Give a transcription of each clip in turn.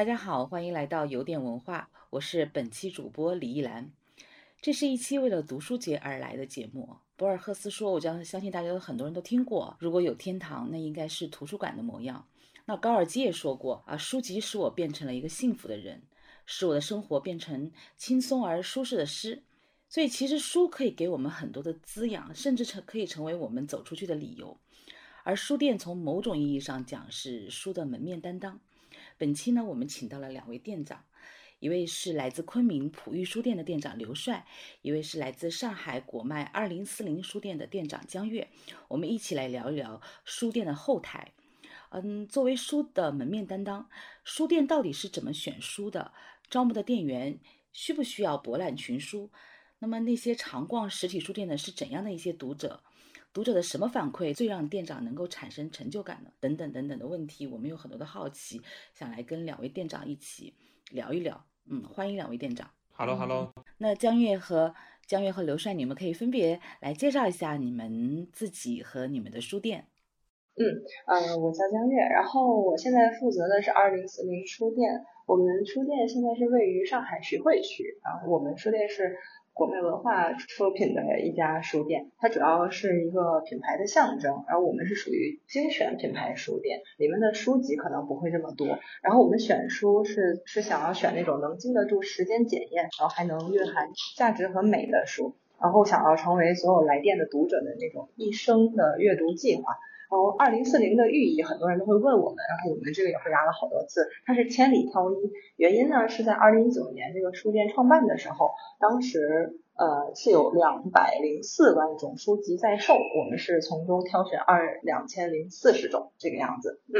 大家好，欢迎来到有点文化，我是本期主播李一兰。这是一期为了读书节而来的节目。博尔赫斯说，我将相信大家有很多人都听过，如果有天堂，那应该是图书馆的模样。那高尔基也说过啊，书籍使我变成了一个幸福的人，使我的生活变成轻松而舒适的诗。所以其实书可以给我们很多的滋养，甚至成可以成为我们走出去的理由。而书店从某种意义上讲是书的门面担当。本期呢，我们请到了两位店长，一位是来自昆明普玉书店的店长刘帅，一位是来自上海果麦二零四零书店的店长江月。我们一起来聊一聊书店的后台。嗯，作为书的门面担当，书店到底是怎么选书的？招募的店员需不需要博览群书？那么那些常逛实体书店的是怎样的一些读者？读者的什么反馈最让店长能够产生成就感呢？等等等等的问题，我们有很多的好奇，想来跟两位店长一起聊一聊。嗯，欢迎两位店长。Hello，Hello。那江月和江月和刘帅，你们可以分别来介绍一下你们自己和你们的书店。嗯，呃，我叫江月，然后我现在负责的是二零四零书店。我们书店现在是位于上海徐汇区，然后我们书店是。国美文化出品的一家书店，它主要是一个品牌的象征，然后我们是属于精选品牌书店，里面的书籍可能不会这么多，然后我们选书是是想要选那种能经得住时间检验，然后还能蕴含价值和美的书，然后想要成为所有来电的读者的那种一生的阅读计划。然后二零四零的寓意，很多人都会问我们，然后我们这个也回答了好多次。它是千里挑一，原因呢是在二零一九年这个书店创办的时候，当时呃是有两百零四万种书籍在售，我们是从中挑选二两千零四十种这个样子。嗯，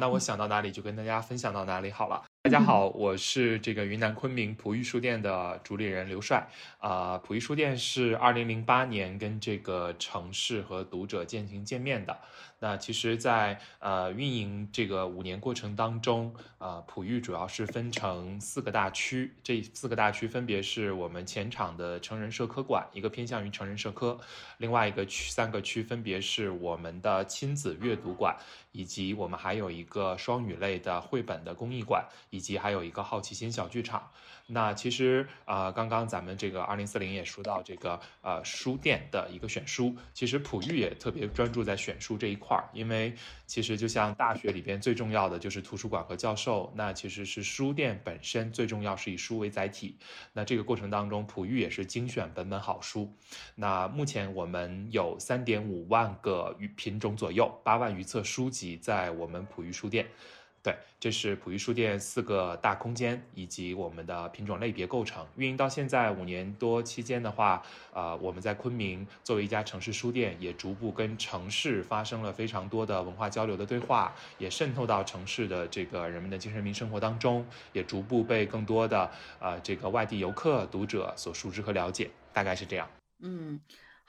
那我想到哪里就跟大家分享到哪里好了。大家好，我是这个云南昆明璞玉书店的主理人刘帅。啊，璞玉书店是二零零八年跟这个城市和读者渐行渐面的。那其实，在呃运营这个五年过程当中，呃，璞玉主要是分成四个大区，这四个大区分别是我们前场的成人社科馆，一个偏向于成人社科；另外一个区三个区分别是我们的亲子阅读馆，以及我们还有一个双语类的绘本的公益馆，以及还有一个好奇心小剧场。那其实啊，刚刚咱们这个二零四零也说到这个呃书店的一个选书，其实普玉也特别专注在选书这一块儿，因为其实就像大学里边最重要的就是图书馆和教授，那其实是书店本身最重要是以书为载体。那这个过程当中，普玉也是精选本本好书。那目前我们有三点五万个品种左右，八万余册书籍在我们普玉书店。对，这是普育书店四个大空间以及我们的品种类别构成。运营到现在五年多期间的话，呃，我们在昆明作为一家城市书店，也逐步跟城市发生了非常多的文化交流的对话，也渗透到城市的这个人们的精神民生活当中，也逐步被更多的呃这个外地游客读者所熟知和了解。大概是这样。嗯。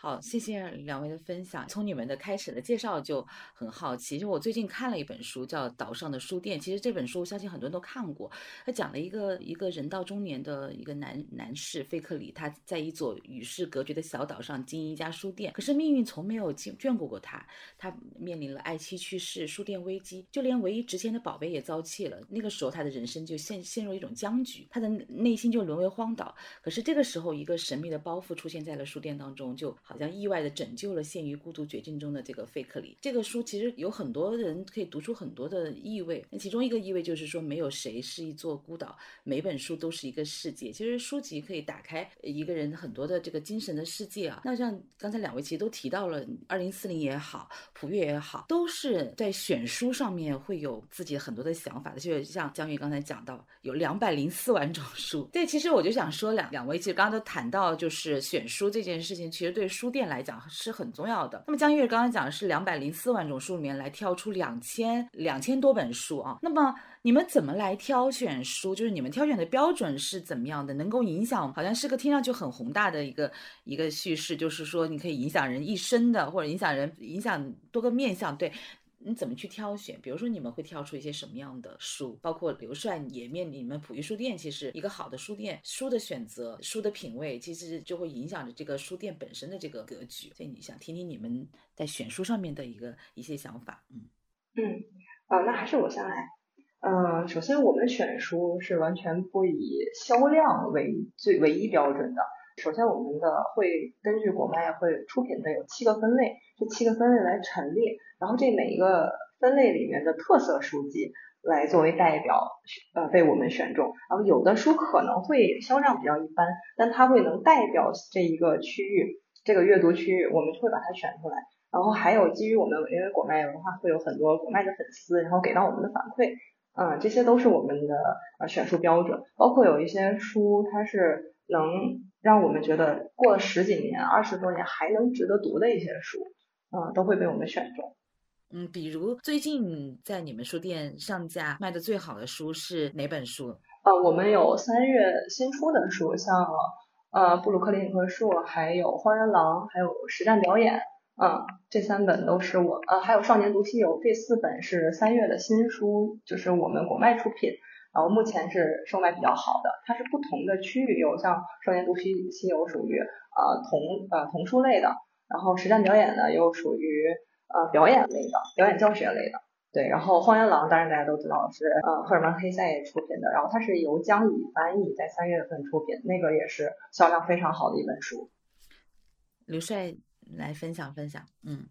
好，谢谢两位的分享。从你们的开始的介绍就很好奇。就我最近看了一本书，叫《岛上的书店》。其实这本书，我相信很多人都看过。他讲了一个一个人到中年的一个男男士费克里，他在一座与世隔绝的小岛上经营一家书店。可是命运从没有眷眷顾过他，他面临了爱妻去世、书店危机，就连唯一值钱的宝贝也遭弃了。那个时候，他的人生就陷陷入一种僵局，他的内心就沦为荒岛。可是这个时候，一个神秘的包袱出现在了书店当中，就。好像意外的拯救了陷于孤独绝境中的这个费克里。这个书其实有很多人可以读出很多的意味。那其中一个意味就是说，没有谁是一座孤岛，每本书都是一个世界。其实书籍可以打开一个人很多的这个精神的世界啊。那像刚才两位其实都提到了，二零四零也好，普悦也好，都是在选书上面会有自己很多的想法的。就像江玉刚才讲到，有两百零四万种书。对，其实我就想说两两位，其实刚刚都谈到，就是选书这件事情，其实对书。书店来讲是很重要的。那么江月刚刚讲的是两百零四万种书里面来挑出两千两千多本书啊。那么你们怎么来挑选书？就是你们挑选的标准是怎么样的？能够影响，好像是个听上去很宏大的一个一个叙事，就是说你可以影响人一生的，或者影响人影响多个面向。对。你怎么去挑选？比如说，你们会挑出一些什么样的书？包括刘帅也面临你们普育书店，其实一个好的书店，书的选择、书的品味，其实就会影响着这个书店本身的这个格局。所以你想听听你们在选书上面的一个一些想法？嗯嗯，啊，那还是我先来。嗯，首先我们选书是完全不以销量为最唯一标准的。首先，我们的会根据果麦会出品的有七个分类，这七个分类来陈列，然后这每一个分类里面的特色书籍来作为代表，呃，被我们选中。然后有的书可能会销量比较一般，但它会能代表这一个区域，这个阅读区域，我们会把它选出来。然后还有基于我们因为果麦文化会有很多果麦的粉丝，然后给到我们的反馈，嗯，这些都是我们的呃选书标准。包括有一些书，它是能。让我们觉得过了十几年、二十多年还能值得读的一些书，嗯，都会被我们选中。嗯，比如最近在你们书店上架卖的最好的书是哪本书？呃，我们有三月新出的书，像呃布鲁克林和树，还有荒原狼，还有实战表演，嗯，这三本都是我，呃，还有少年读西游，这四本是三月的新书，就是我们国脉出品。然后目前是售卖比较好的，它是不同的区域，有像少年读西西游属于呃童呃童书类的，然后实战表演呢又属于呃表演类的，表演教学类的，对，然后荒原狼当然大家都知道是呃赫尔曼黑塞出品的，然后它是由江宇翻译，在三月份出品，那个也是销量非常好的一本书。刘帅来分享分享，嗯。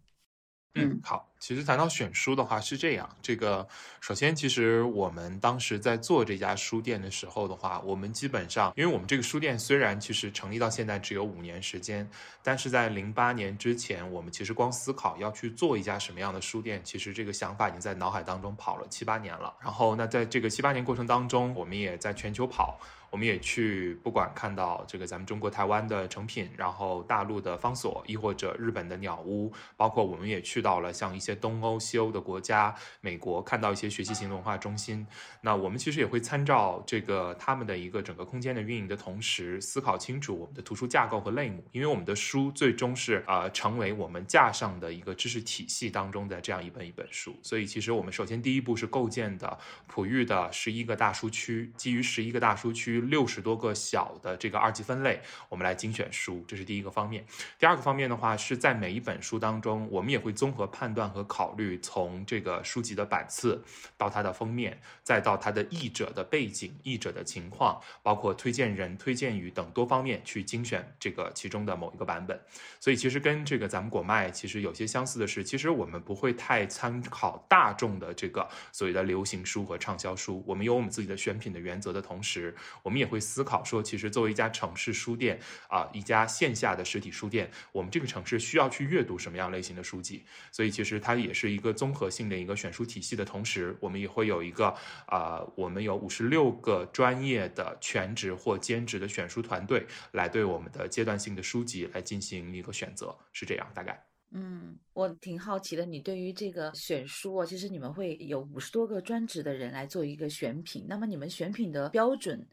嗯，好。其实谈到选书的话是这样，这个首先，其实我们当时在做这家书店的时候的话，我们基本上，因为我们这个书店虽然其实成立到现在只有五年时间，但是在零八年之前，我们其实光思考要去做一家什么样的书店，其实这个想法已经在脑海当中跑了七八年了。然后，那在这个七八年过程当中，我们也在全球跑。我们也去，不管看到这个咱们中国台湾的成品，然后大陆的方所，亦或者日本的鸟屋，包括我们也去到了像一些东欧、西欧的国家，美国看到一些学习型文化中心。那我们其实也会参照这个他们的一个整个空间的运营的同时，思考清楚我们的图书架构和类目，因为我们的书最终是呃成为我们架上的一个知识体系当中的这样一本一本书。所以其实我们首先第一步是构建的普育的十一个大书区，基于十一个大书区。六十多个小的这个二级分类，我们来精选书，这是第一个方面。第二个方面的话，是在每一本书当中，我们也会综合判断和考虑，从这个书籍的版次到它的封面，再到它的译者的背景、译者的情况，包括推荐人、推荐语等多方面去精选这个其中的某一个版本。所以其实跟这个咱们果麦其实有些相似的是，其实我们不会太参考大众的这个所谓的流行书和畅销书，我们有我们自己的选品的原则的同时，我我们也会思考说，其实作为一家城市书店啊，一家线下的实体书店，我们这个城市需要去阅读什么样类型的书籍？所以其实它也是一个综合性的一个选书体系的同时，我们也会有一个啊，我们有五十六个专业的全职或兼职的选书团队，来对我们的阶段性的书籍来进行一个选择，是这样大概。嗯，我挺好奇的，你对于这个选书啊，其实你们会有五十多个专职的人来做一个选品，那么你们选品的标准？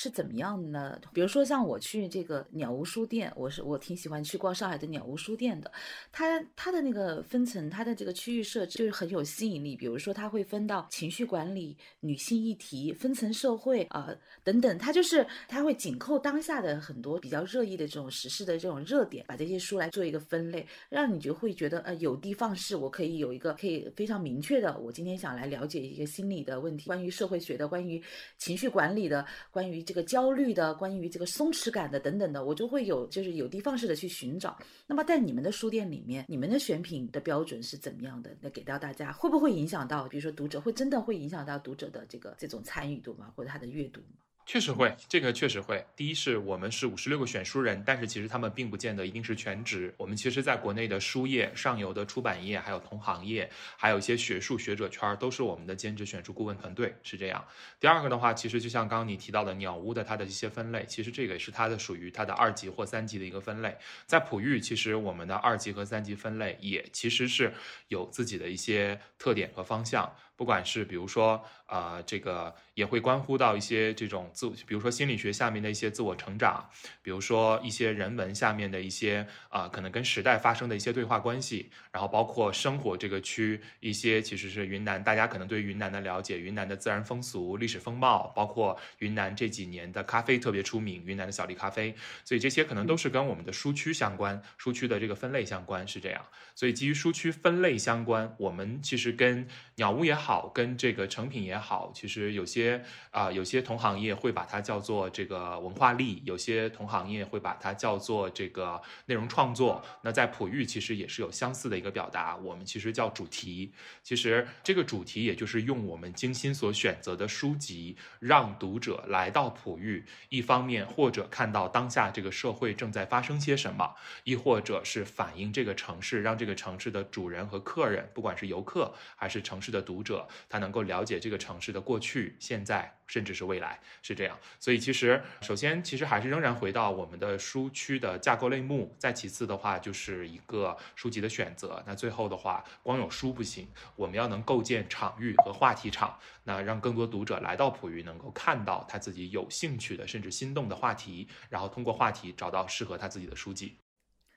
是怎么样的呢？比如说像我去这个鸟屋书店，我是我挺喜欢去逛上海的鸟屋书店的。它它的那个分层，它的这个区域设置就是很有吸引力。比如说，它会分到情绪管理、女性议题、分层社会啊等等。它就是它会紧扣当下的很多比较热议的这种时事的这种热点，把这些书来做一个分类，让你就会觉得呃有的放矢。我可以有一个可以非常明确的，我今天想来了解一个心理的问题，关于社会学的，关于情绪管理的，关于。这个焦虑的，关于这个松弛感的等等的，我就会有就是有的放矢的去寻找。那么在你们的书店里面，你们的选品的标准是怎么样的？那给到大家会不会影响到，比如说读者会真的会影响到读者的这个这种参与度吗？或者他的阅读吗？确实会，这个确实会。第一是我们是五十六个选书人，但是其实他们并不见得一定是全职。我们其实在国内的书业、上游的出版业，还有同行业，还有一些学术学者圈，都是我们的兼职选书顾问团队，是这样。第二个的话，其实就像刚刚你提到的鸟屋的它的一些分类，其实这个也是它的属于它的二级或三级的一个分类。在普育，其实我们的二级和三级分类也其实是有自己的一些特点和方向。不管是比如说，呃，这个也会关乎到一些这种自，比如说心理学下面的一些自我成长，比如说一些人文下面的一些啊，可能跟时代发生的一些对话关系，然后包括生活这个区一些其实是云南，大家可能对云南的了解，云南的自然风俗、历史风貌，包括云南这几年的咖啡特别出名，云南的小粒咖啡，所以这些可能都是跟我们的书区相关，书区的这个分类相关是这样，所以基于书区分类相关，我们其实跟鸟屋也好。好，跟这个成品也好，其实有些啊，有些同行业会把它叫做这个文化力，有些同行业会把它叫做这个内容创作。那在普育其实也是有相似的一个表达，我们其实叫主题。其实这个主题也就是用我们精心所选择的书籍，让读者来到普育，一方面或者看到当下这个社会正在发生些什么，亦或者是反映这个城市，让这个城市的主人和客人，不管是游客还是城市的读者，他能够了解这个城市的过去、现在，甚至是未来，是这样。所以其实首先其实还是仍然回到我们的书区的架构类目，再其次的话就是一个书籍的选择。那最后的话，光有书不行，我们要能构建场域和话题场，那让更多读者来到普育，能够看到他自己有兴趣的甚至心动的话题，然后通过话题找到适合他自己的书籍。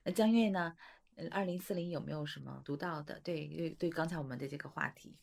那江月呢？二零四零有没有什么读到的？对对对，刚才我们的这个话题，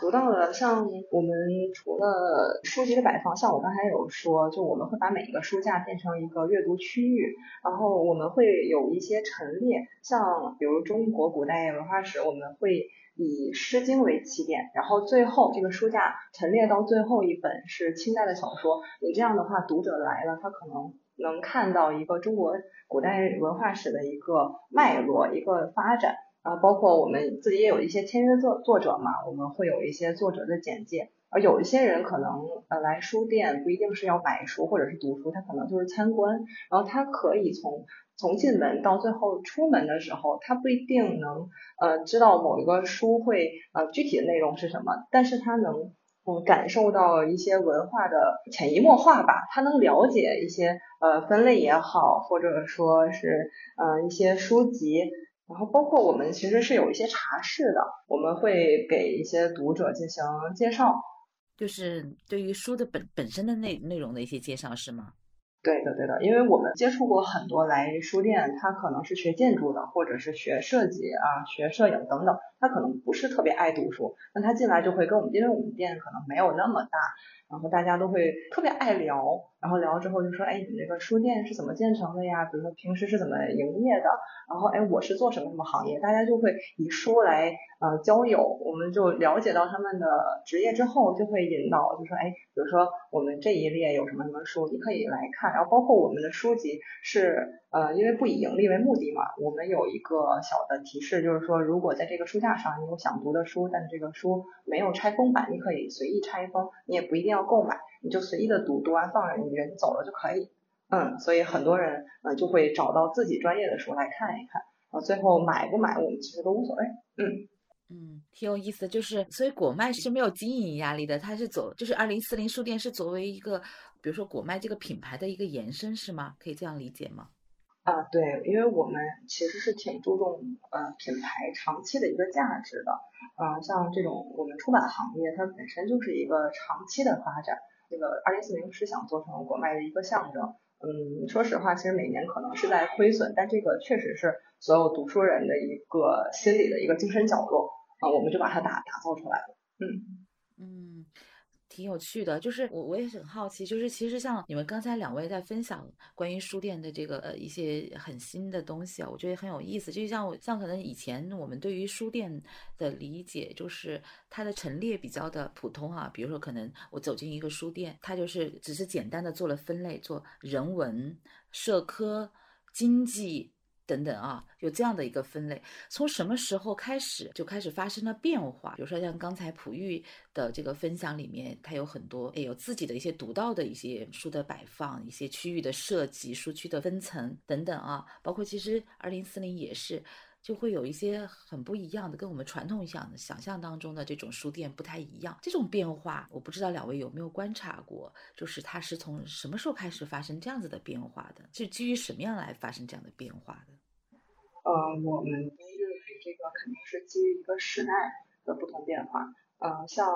读到的像我们除了书籍的摆放，像我刚才有说，就我们会把每一个书架变成一个阅读区域，然后我们会有一些陈列，像比如中国古代文化史，我们会以《诗经》为起点，然后最后这个书架陈列到最后一本是清代的小说，你这样的话，读者来了，他可能。能看到一个中国古代文化史的一个脉络、一个发展啊，包括我们自己也有一些签约作作者嘛，我们会有一些作者的简介。而有一些人可能呃来书店不一定是要买书或者是读书，他可能就是参观，然后他可以从从进门到最后出门的时候，他不一定能呃知道某一个书会呃具体的内容是什么，但是他能。嗯，感受到一些文化的潜移默化吧，他能了解一些呃分类也好，或者说是呃一些书籍，然后包括我们其实是有一些茶室的，我们会给一些读者进行介绍，就是对于书的本本身的内内容的一些介绍是吗？对的，对的，因为我们接触过很多来书店，他可能是学建筑的，或者是学设计啊、学摄影等等，他可能不是特别爱读书，那他进来就会跟我们，因为我们店可能没有那么大，然后大家都会特别爱聊。然后聊了之后就说，哎，你这个书店是怎么建成的呀？比如说平时是怎么营业的？然后，哎，我是做什么什么行业？大家就会以书来呃交友，我们就了解到他们的职业之后，就会引导，就说，哎，比如说我们这一列有什么什么书，你可以来看。然后包括我们的书籍是呃，因为不以盈利为目的嘛，我们有一个小的提示，就是说，如果在这个书架上你有想读的书，但这个书没有拆封版，你可以随意拆封，你也不一定要购买。你就随意的读，读完放着，你人走了就可以。嗯，所以很多人嗯就会找到自己专业的书来看一看，啊，最后买不买我们其实都无所谓。嗯嗯，挺有意思的，就是所以果麦是没有经营压力的，它是走就是二零四零书店是作为一个比如说果麦这个品牌的一个延伸是吗？可以这样理解吗？啊，对，因为我们其实是挺注重呃品牌长期的一个价值的，嗯，像这种我们出版行业它本身就是一个长期的发展。这个二零四零是想做成果麦的一个象征，嗯，说实话，其实每年可能是在亏损，但这个确实是所有读书人的一个心理的一个精神角落啊，我们就把它打打造出来了，嗯。挺有趣的，就是我我也很好奇，就是其实像你们刚才两位在分享关于书店的这个呃一些很新的东西啊，我觉得很有意思。就像我像可能以前我们对于书店的理解，就是它的陈列比较的普通啊，比如说可能我走进一个书店，它就是只是简单的做了分类，做人文、社科、经济。等等啊，有这样的一个分类，从什么时候开始就开始发生了变化？比如说像刚才普玉的这个分享里面，它有很多也有自己的一些独到的一些书的摆放、一些区域的设计、书区的分层等等啊，包括其实二零四零也是，就会有一些很不一样的，跟我们传统想想象当中的这种书店不太一样。这种变化，我不知道两位有没有观察过，就是它是从什么时候开始发生这样子的变化的？是基于什么样来发生这样的变化的？呃，我们认为这个肯定是基于一个时代的不同变化。呃，像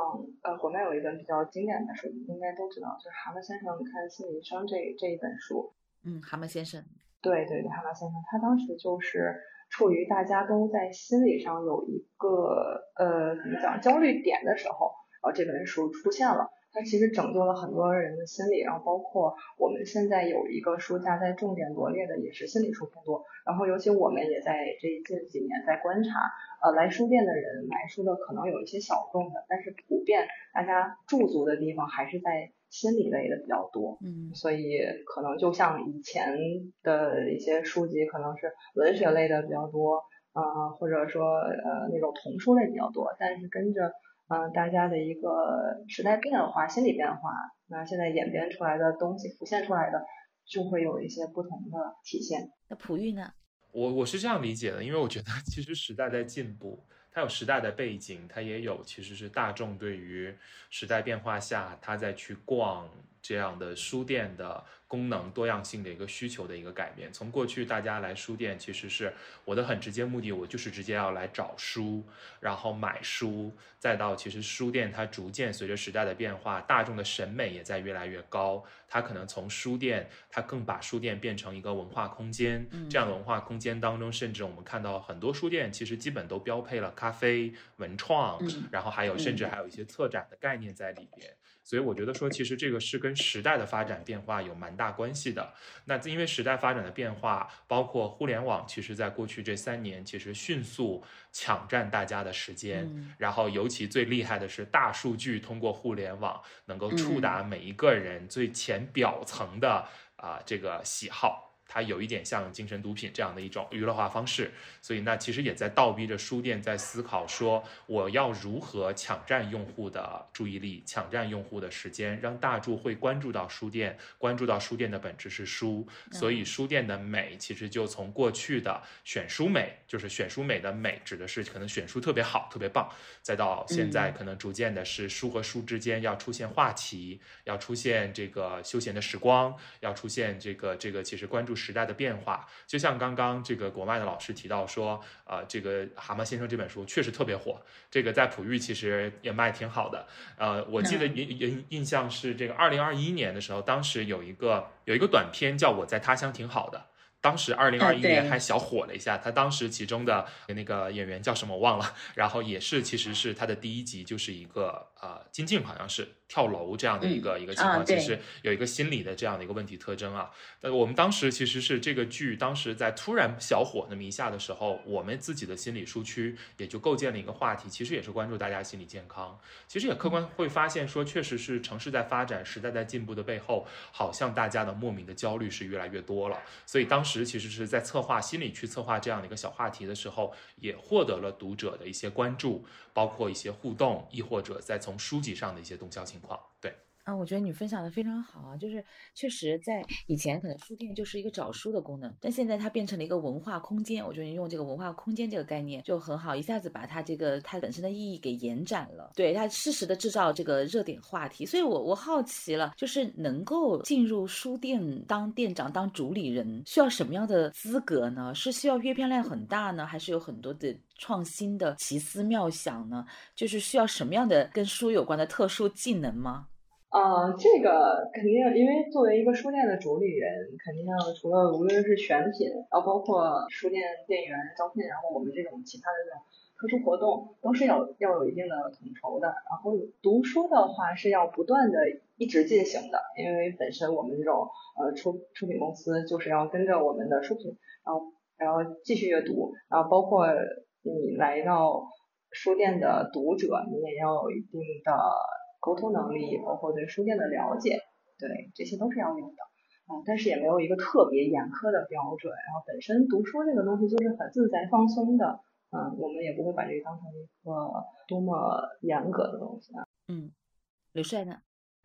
呃，国内有一本比较经典的书，应该都知道，就是《蛤蟆先生看心理医生》这这一本书。嗯，蛤蟆先生。对对对，蛤蟆先生，他当时就是处于大家都在心理上有一个呃怎么讲焦虑点的时候，然后这本书出现了。它其实拯救了很多人的心理，然后包括我们现在有一个书架在重点罗列的也是心理书更多，然后尤其我们也在这近几年在观察，呃，来书店的人买书的可能有一些小众的，但是普遍大家驻足的地方还是在心理类的比较多，嗯，所以可能就像以前的一些书籍可能是文学类的比较多，啊，或者说呃那种童书类比较多，但是跟着。嗯，大家的一个时代变化、心理变化，那现在演变出来的东西、浮现出来的，就会有一些不同的体现。那璞玉呢？我我是这样理解的，因为我觉得其实时代在进步，它有时代的背景，它也有其实是大众对于时代变化下，他在去逛这样的书店的。功能多样性的一个需求的一个改变，从过去大家来书店，其实是我的很直接目的，我就是直接要来找书，然后买书，再到其实书店它逐渐随着时代的变化，大众的审美也在越来越高，它可能从书店，它更把书店变成一个文化空间，这样的文化空间当中，甚至我们看到很多书店其实基本都标配了咖啡、文创，然后还有甚至还有一些策展的概念在里边。所以我觉得说，其实这个是跟时代的发展变化有蛮大关系的。那因为时代发展的变化，包括互联网，其实在过去这三年，其实迅速抢占大家的时间。然后尤其最厉害的是大数据通过互联网能够触达每一个人最浅表层的啊这个喜好。它有一点像精神毒品这样的一种娱乐化方式，所以那其实也在倒逼着书店在思考说，我要如何抢占用户的注意力，抢占用户的时间，让大众会关注到书店，关注到书店的本质是书，所以书店的美其实就从过去的选书美，就是选书美的美指的是可能选书特别好、特别棒，再到现在可能逐渐的是书和书之间要出现话题，要出现这个休闲的时光，要出现这个这个其实关注。时代的变化，就像刚刚这个国外的老师提到说，呃，这个《蛤蟆先生》这本书确实特别火，这个在普育其实也卖挺好的。呃，我记得印印印象是这个二零二一年的时候，当时有一个有一个短片叫《我在他乡挺好的》。当时二零二一年还小火了一下，他当时其中的那个演员叫什么我忘了，然后也是其实是他的第一集就是一个呃金靖好像是跳楼这样的一个一个情况，其实有一个心理的这样的一个问题特征啊。但我们当时其实是这个剧当时在突然小火那么一下的时候，我们自己的心理书区也就构建了一个话题，其实也是关注大家心理健康。其实也客观会发现说，确实是城市在发展，时代在进步的背后，好像大家的莫名的焦虑是越来越多了。所以当时。其实是在策划心理去策划这样的一个小话题的时候，也获得了读者的一些关注，包括一些互动，亦或者在从书籍上的一些动销情况。对。啊，我觉得你分享的非常好啊，就是确实在以前可能书店就是一个找书的功能，但现在它变成了一个文化空间。我觉得你用这个文化空间这个概念就很好，一下子把它这个它本身的意义给延展了。对它适时的制造这个热点话题，所以我我好奇了，就是能够进入书店当店长当主理人，需要什么样的资格呢？是需要阅片量很大呢，还是有很多的创新的奇思妙想呢？就是需要什么样的跟书有关的特殊技能吗？呃，这个肯定，因为作为一个书店的主理人，肯定除了无论是选品，然后包括书店店员招聘，然后我们这种其他的这种特殊活动，都是要要有一定的统筹的。然后读书的话是要不断的一直进行的，因为本身我们这种呃出出品公司就是要跟着我们的出品，然后然后继续阅读，然后包括你来到书店的读者，你也要有一定的。沟通能力，包括对书店的了解，对这些都是要有的啊。但是也没有一个特别严苛的标准。然后本身读书这个东西就是很自在放松的，嗯，我们也不会把这个当成一个多么严格的东西啊。嗯，刘帅呢？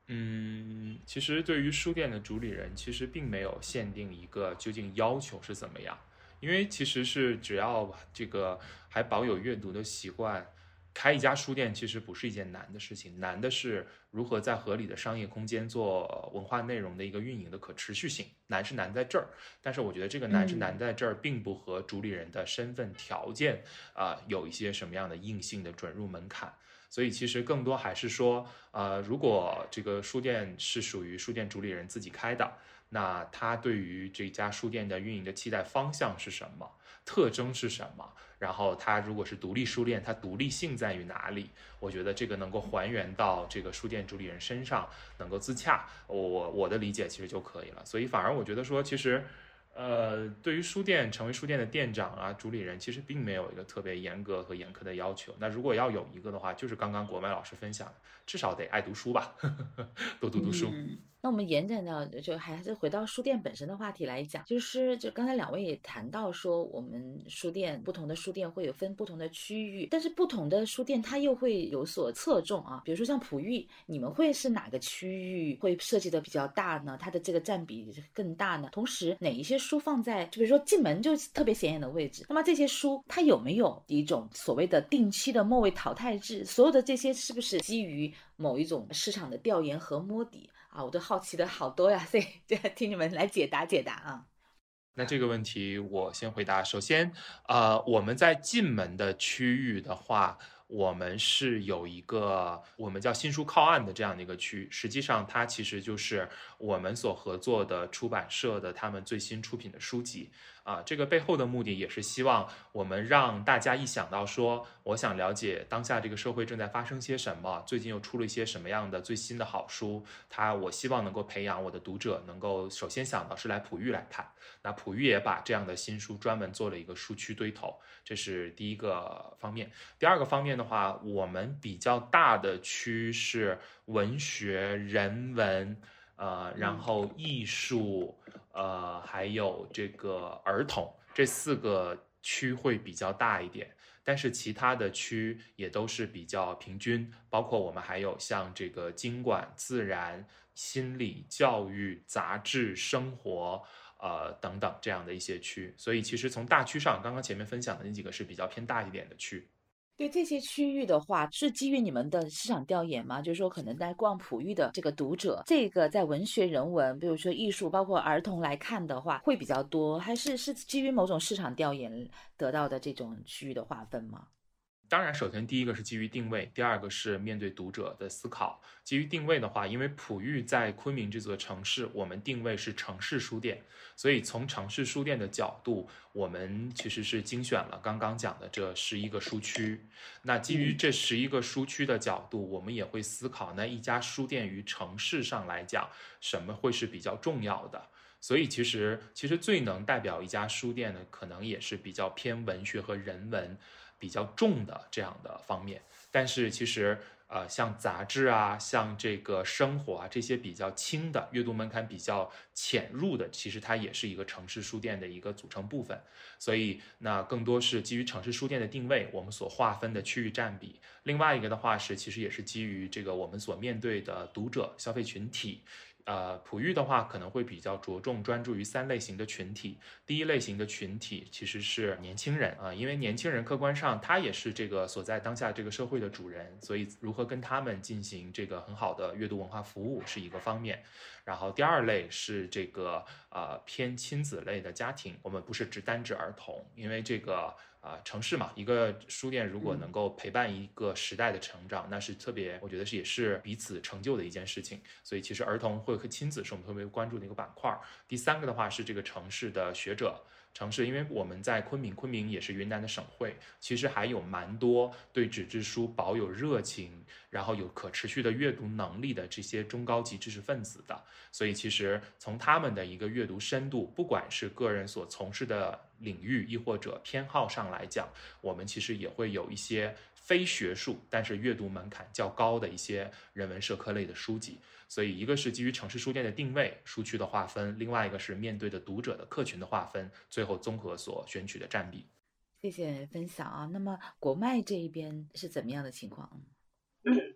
嗯，其实对于书店的主理人，其实并没有限定一个究竟要求是怎么样，因为其实是只要这个还保有阅读的习惯。开一家书店其实不是一件难的事情，难的是如何在合理的商业空间做文化内容的一个运营的可持续性。难是难在这儿，但是我觉得这个难是难在这儿，并不和主理人的身份条件啊有一些什么样的硬性的准入门槛。所以其实更多还是说，呃，如果这个书店是属于书店主理人自己开的。那他对于这家书店的运营的期待方向是什么？特征是什么？然后它如果是独立书店，它独立性在于哪里？我觉得这个能够还原到这个书店主理人身上，能够自洽，我我的理解其实就可以了。所以反而我觉得说，其实，呃，对于书店成为书店的店长啊、主理人，其实并没有一个特别严格和严苛的要求。那如果要有一个的话，就是刚刚国麦老师分享，至少得爱读书吧，多读读书。那我们延展到，就还是回到书店本身的话题来讲，就是就刚才两位也谈到说，我们书店不同的书店会有分不同的区域，但是不同的书店它又会有所侧重啊。比如说像璞玉，你们会是哪个区域会设计的比较大呢？它的这个占比更大呢？同时哪一些书放在，就比如说进门就特别显眼的位置，那么这些书它有没有一种所谓的定期的末位淘汰制？所有的这些是不是基于某一种市场的调研和摸底？啊，我都好奇的好多呀，所以就听你们来解答解答啊。那这个问题我先回答。首先，呃，我们在进门的区域的话，我们是有一个我们叫新书靠岸的这样的一个区。实际上，它其实就是我们所合作的出版社的他们最新出品的书籍。啊，这个背后的目的也是希望我们让大家一想到说，我想了解当下这个社会正在发生些什么，最近又出了一些什么样的最新的好书，它我希望能够培养我的读者，能够首先想到是来普玉来看。那普玉也把这样的新书专门做了一个书区堆头，这是第一个方面。第二个方面的话，我们比较大的区是文学、人文。呃，然后艺术，呃，还有这个儿童这四个区会比较大一点，但是其他的区也都是比较平均，包括我们还有像这个经管、自然、心理、教育、杂志、生活，呃等等这样的一些区，所以其实从大区上，刚刚前面分享的那几个是比较偏大一点的区。对这些区域的话，是基于你们的市场调研吗？就是说，可能在逛璞玉的这个读者，这个在文学、人文，比如说艺术，包括儿童来看的话，会比较多，还是是基于某种市场调研得到的这种区域的划分吗？当然，首先第一个是基于定位，第二个是面对读者的思考。基于定位的话，因为璞玉在昆明这座城市，我们定位是城市书店，所以从城市书店的角度，我们其实是精选了刚刚讲的这十一个书区。那基于这十一个书区的角度，我们也会思考，那一家书店于城市上来讲，什么会是比较重要的？所以其实，其实最能代表一家书店的，可能也是比较偏文学和人文。比较重的这样的方面，但是其实呃，像杂志啊，像这个生活啊，这些比较轻的阅读门槛比较浅入的，其实它也是一个城市书店的一个组成部分。所以那更多是基于城市书店的定位，我们所划分的区域占比。另外一个的话是，其实也是基于这个我们所面对的读者消费群体。呃，普育的话可能会比较着重专注于三类型的群体。第一类型的群体其实是年轻人啊，因为年轻人客观上他也是这个所在当下这个社会的主人，所以如何跟他们进行这个很好的阅读文化服务是一个方面。然后第二类是这个呃偏亲子类的家庭，我们不是只单指儿童，因为这个。啊，城市嘛，一个书店如果能够陪伴一个时代的成长，那是特别，我觉得是也是彼此成就的一件事情。所以其实儿童会和亲子是我们特别关注的一个板块。第三个的话是这个城市的学者。城市，因为我们在昆明，昆明也是云南的省会，其实还有蛮多对纸质书保有热情，然后有可持续的阅读能力的这些中高级知识分子的。所以，其实从他们的一个阅读深度，不管是个人所从事的领域，亦或者偏好上来讲，我们其实也会有一些非学术，但是阅读门槛较高的一些人文社科类的书籍。所以，一个是基于城市书店的定位、书区的划分，另外一个是面对的读者的客群的划分，最后综合所选取的占比。谢谢分享啊。那么国脉这一边是怎么样的情况？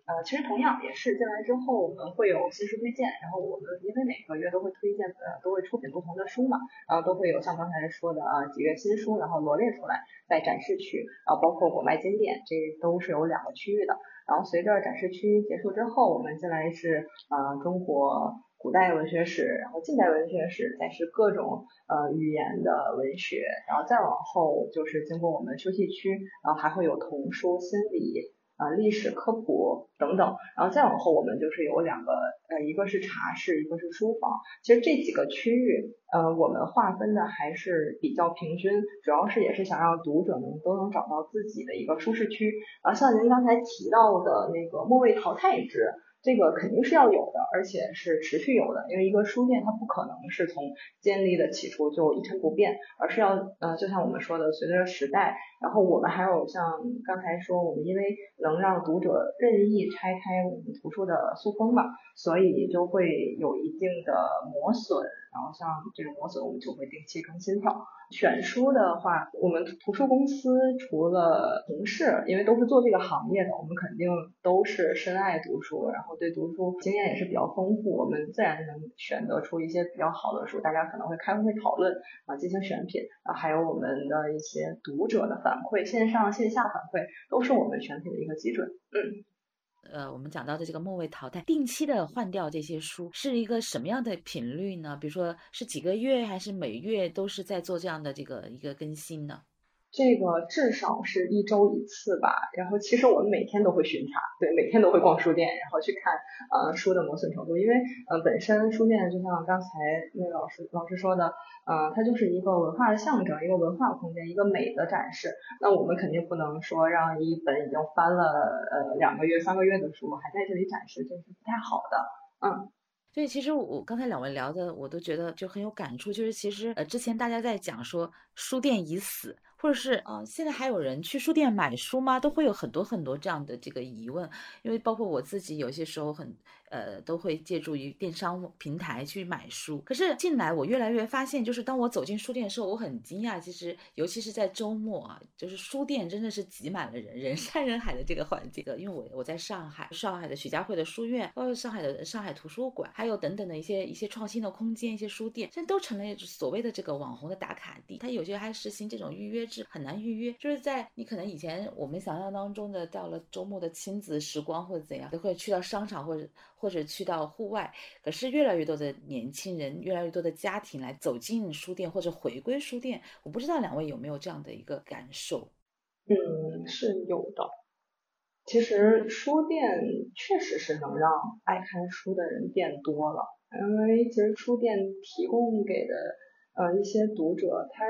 呃，其实同样也是进来之后，我们会有新书推荐，然后我们因为每个月都会推荐呃，都会出品不同的书嘛，然后都会有像刚才说的啊几个新书，然后罗列出来在展示区，然后包括国脉经典，这都是有两个区域的。然后随着展示区结束之后，我们进来是呃中国古代文学史，然后近代文学史，再是各种呃语言的文学，然后再往后就是经过我们休息区，然后还会有童书、心理。啊历史科普等等，然后再往后我们就是有两个呃一个是茶室，一个是书房。其实这几个区域呃我们划分的还是比较平均，主要是也是想让读者们都能找到自己的一个舒适区。啊，像您刚才提到的那个末位淘汰制。这个肯定是要有的，而且是持续有的，因为一个书店它不可能是从建立的起初就一成不变，而是要呃，就像我们说的，随着时代，然后我们还有像刚才说，我们因为能让读者任意拆开我们图书的塑封嘛，所以就会有一定的磨损，然后像这种磨损，我们就会定期更新掉。选书的话，我们图书公司除了同事，因为都是做这个行业的，我们肯定都是深爱读书，然后对读书经验也是比较丰富，我们自然能选择出一些比较好的书。大家可能会开会讨论啊，进行选品啊，还有我们的一些读者的反馈，线上线下反馈都是我们选品的一个基准。嗯。呃，我们讲到的这个末位淘汰，定期的换掉这些书，是一个什么样的频率呢？比如说是几个月，还是每月都是在做这样的这个一个更新呢？这个至少是一周一次吧，然后其实我们每天都会巡查，对，每天都会逛书店，然后去看呃书的磨损程度，因为呃本身书店就像刚才那老师老师说的，呃它就是一个文化的象征，一个文化空间，一个美的展示，那我们肯定不能说让一本已经翻了呃两个月三个月的书还在这里展示，这是不太好的，嗯。所以其实我刚才两位聊的，我都觉得就很有感触，就是其实呃之前大家在讲说书店已死。或者是啊，现在还有人去书店买书吗？都会有很多很多这样的这个疑问，因为包括我自己有些时候很。呃，都会借助于电商平台去买书。可是近来我越来越发现，就是当我走进书店的时候，我很惊讶。其实，尤其是在周末啊，就是书店真的是挤满了人，人山人海的这个环境。因为我我在上海，上海的徐家汇的书院，包括上海的上海图书馆，还有等等的一些一些创新的空间，一些书店，现在都成了所谓的这个网红的打卡地。它有些还实行这种预约制，很难预约。就是在你可能以前我们想象当中的，到了周末的亲子时光或者怎样，都会去到商场或者。或者去到户外，可是越来越多的年轻人，越来越多的家庭来走进书店或者回归书店。我不知道两位有没有这样的一个感受？嗯，是有的。其实书店确实是能让爱看书的人变多了，因为其实书店提供给的呃一些读者，他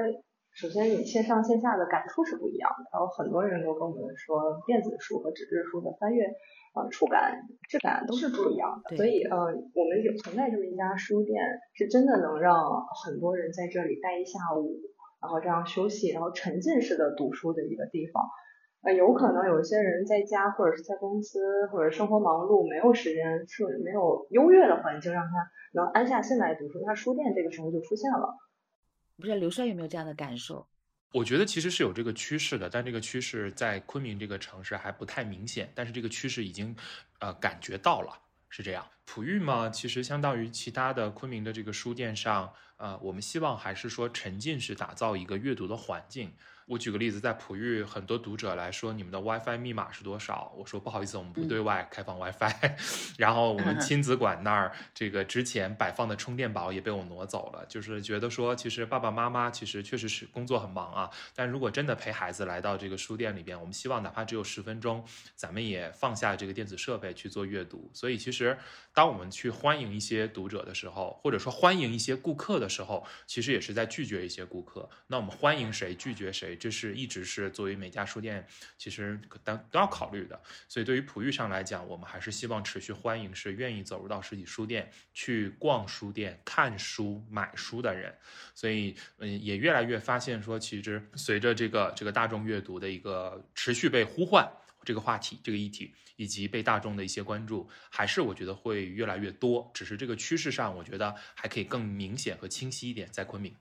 首先你线上线下的感触是不一样的。然后很多人都跟我们说，电子书和纸质书的翻阅。呃，触感、质感都是不一样的，所以呃，我们有存在这么一家书店，是真的能让很多人在这里待一下午，然后这样休息，然后沉浸式的读书的一个地方。呃，有可能有一些人在家或者是在公司或者生活忙碌，没有时间，是没有优越的环境让他能安下心来读书，那书店这个时候就出现了。不知道刘帅有没有这样的感受？我觉得其实是有这个趋势的，但这个趋势在昆明这个城市还不太明显。但是这个趋势已经，呃，感觉到了，是这样。普育嘛，其实相当于其他的昆明的这个书店上，呃，我们希望还是说沉浸式打造一个阅读的环境。我举个例子，在普育，很多读者来说，你们的 WiFi 密码是多少？我说不好意思，我们不对外开放 WiFi。然后我们 亲子馆那儿，这个之前摆放的充电宝也被我挪走了。就是觉得说，其实爸爸妈妈其实确实是工作很忙啊，但如果真的陪孩子来到这个书店里边，我们希望哪怕只有十分钟，咱们也放下这个电子设备去做阅读。所以其实，当我们去欢迎一些读者的时候，或者说欢迎一些顾客的时候，其实也是在拒绝一些顾客。那我们欢迎谁，拒绝谁？这是一直是作为每家书店其实都都要考虑的，所以对于普育上来讲，我们还是希望持续欢迎是愿意走入到实体书店去逛书店、看书、买书的人。所以，嗯，也越来越发现说，其实随着这个这个大众阅读的一个持续被呼唤，这个话题、这个议题以及被大众的一些关注，还是我觉得会越来越多。只是这个趋势上，我觉得还可以更明显和清晰一点，在昆明。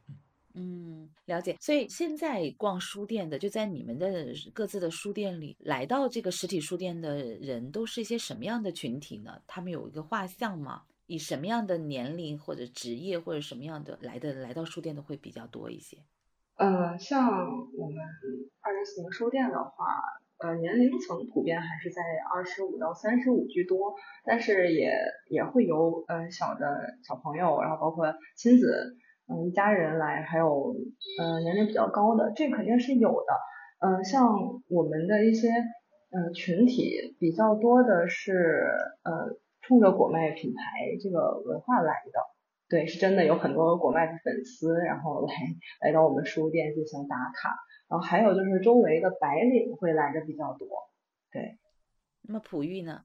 嗯，了解。所以现在逛书店的，就在你们的各自的书店里，来到这个实体书店的人，都是一些什么样的群体呢？他们有一个画像吗？以什么样的年龄或者职业或者什么样的来的来到书店的会比较多一些？呃，像我们二零四零书店的话，呃，年龄层普遍还是在二十五到三十五居多，但是也也会有呃小的小朋友，然后包括亲子。嗯，一家人来，还有嗯年龄比较高的，这肯定是有的。嗯，像我们的一些嗯，群体比较多的是呃冲着果麦品牌这个文化来的，对，是真的有很多果麦的粉丝，然后来来到我们书店进行打卡，然后还有就是周围的白领会来的比较多，对。那么普玉呢？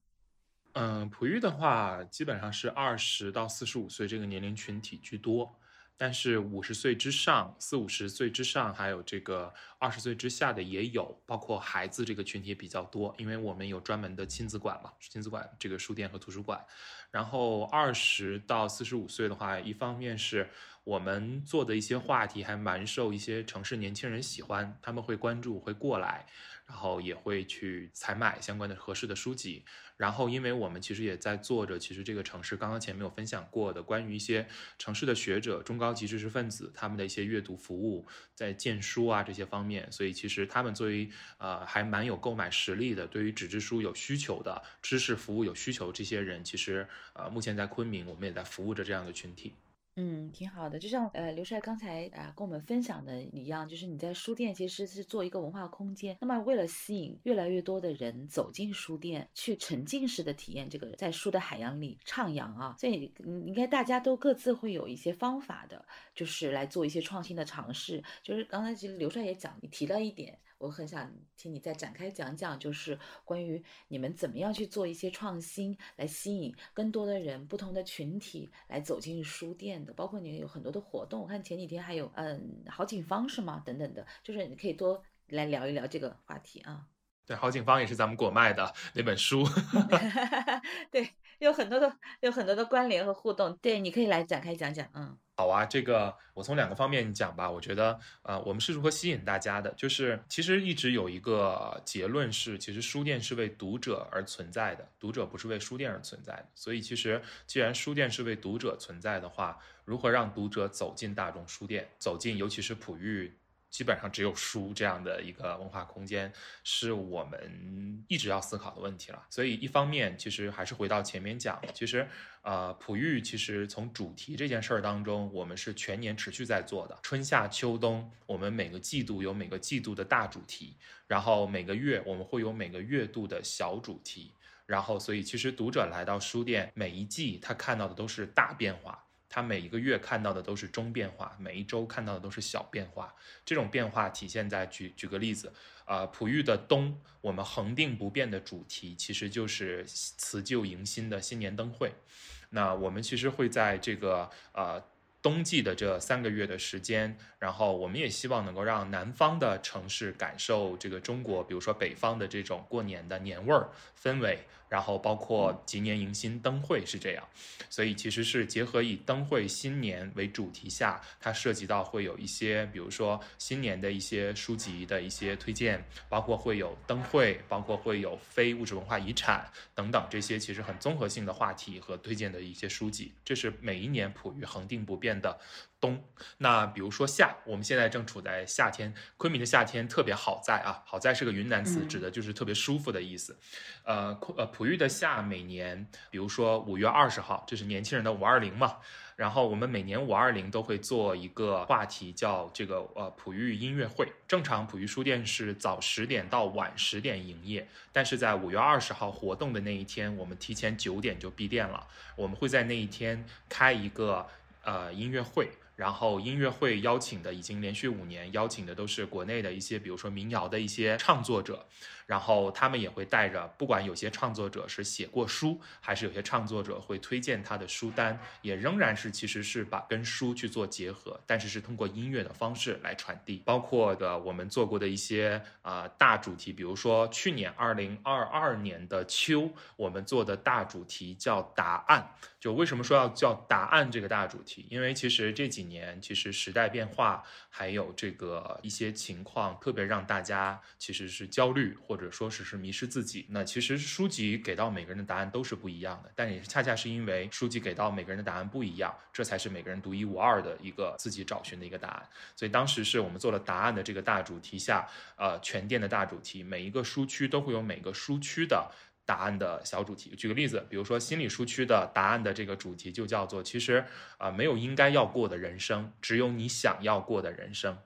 嗯，普玉的话，基本上是二十到四十五岁这个年龄群体居多。但是五十岁之上，四五十岁之上，还有这个二十岁之下的也有，包括孩子这个群体也比较多，因为我们有专门的亲子馆嘛，亲子馆这个书店和图书馆。然后二十到四十五岁的话，一方面是我们做的一些话题还蛮受一些城市年轻人喜欢，他们会关注，会过来。然后也会去采买相关的合适的书籍，然后因为我们其实也在做着，其实这个城市刚刚前面有分享过的关于一些城市的学者、中高级知识分子他们的一些阅读服务，在荐书啊这些方面，所以其实他们作为呃还蛮有购买实力的，对于纸质书有需求的知识服务有需求这些人，其实呃目前在昆明我们也在服务着这样的群体。嗯，挺好的。就像呃刘帅刚才啊跟我们分享的一样，就是你在书店其实是做一个文化空间。那么为了吸引越来越多的人走进书店，去沉浸式的体验这个在书的海洋里徜徉啊，所以应该大家都各自会有一些方法的，就是来做一些创新的尝试。就是刚才其实刘帅也讲，你提了一点。我很想听你再展开讲讲，就是关于你们怎么样去做一些创新，来吸引更多的人、不同的群体来走进书店的。包括你有很多的活动，我看前几天还有嗯好景方是吗？等等的，就是你可以多来聊一聊这个话题啊。对，好景方也是咱们果麦的那本书。对，有很多的有很多的关联和互动。对，你可以来展开讲讲，嗯。好啊，这个我从两个方面讲吧。我觉得，呃，我们是如何吸引大家的？就是其实一直有一个结论是，其实书店是为读者而存在的，读者不是为书店而存在的。所以，其实既然书店是为读者存在的话，如何让读者走进大众书店，走进尤其是璞玉。基本上只有书这样的一个文化空间，是我们一直要思考的问题了。所以一方面，其实还是回到前面讲，其实，呃，璞玉其实从主题这件事儿当中，我们是全年持续在做的。春夏秋冬，我们每个季度有每个季度的大主题，然后每个月我们会有每个月度的小主题，然后所以其实读者来到书店，每一季他看到的都是大变化。他每一个月看到的都是中变化，每一周看到的都是小变化。这种变化体现在举举个例子，呃，璞玉的冬，我们恒定不变的主题其实就是辞旧迎新的新年灯会。那我们其实会在这个呃冬季的这三个月的时间，然后我们也希望能够让南方的城市感受这个中国，比如说北方的这种过年的年味儿氛围。然后包括吉年迎新灯会是这样，所以其实是结合以灯会新年为主题下，它涉及到会有一些，比如说新年的一些书籍的一些推荐，包括会有灯会，包括会有非物质文化遗产等等这些其实很综合性的话题和推荐的一些书籍，这是每一年普于恒定不变的。冬，那比如说夏，我们现在正处在夏天，昆明的夏天特别好在啊，好在是个云南词，指的就是特别舒服的意思。呃，呃，璞玉的夏每年，比如说五月二十号，这是年轻人的五二零嘛，然后我们每年五二零都会做一个话题，叫这个呃璞玉音乐会。正常璞玉书店是早十点到晚十点营业，但是在五月二十号活动的那一天，我们提前九点就闭店了。我们会在那一天开一个呃音乐会。然后音乐会邀请的已经连续五年邀请的都是国内的一些，比如说民谣的一些唱作者。然后他们也会带着，不管有些创作者是写过书，还是有些创作者会推荐他的书单，也仍然是其实是把跟书去做结合，但是是通过音乐的方式来传递。包括的我们做过的一些啊大主题，比如说去年二零二二年的秋，我们做的大主题叫答案。就为什么说要叫答案这个大主题？因为其实这几年其实时代变化，还有这个一些情况，特别让大家其实是焦虑或。或者说是是迷失自己，那其实书籍给到每个人的答案都是不一样的，但也恰恰是因为书籍给到每个人的答案不一样，这才是每个人独一无二的一个自己找寻的一个答案。所以当时是我们做了答案的这个大主题下，呃，全店的大主题，每一个书区都会有每个书区的答案的小主题。举个例子，比如说心理书区的答案的这个主题就叫做，其实啊，没有应该要过的人生，只有你想要过的人生。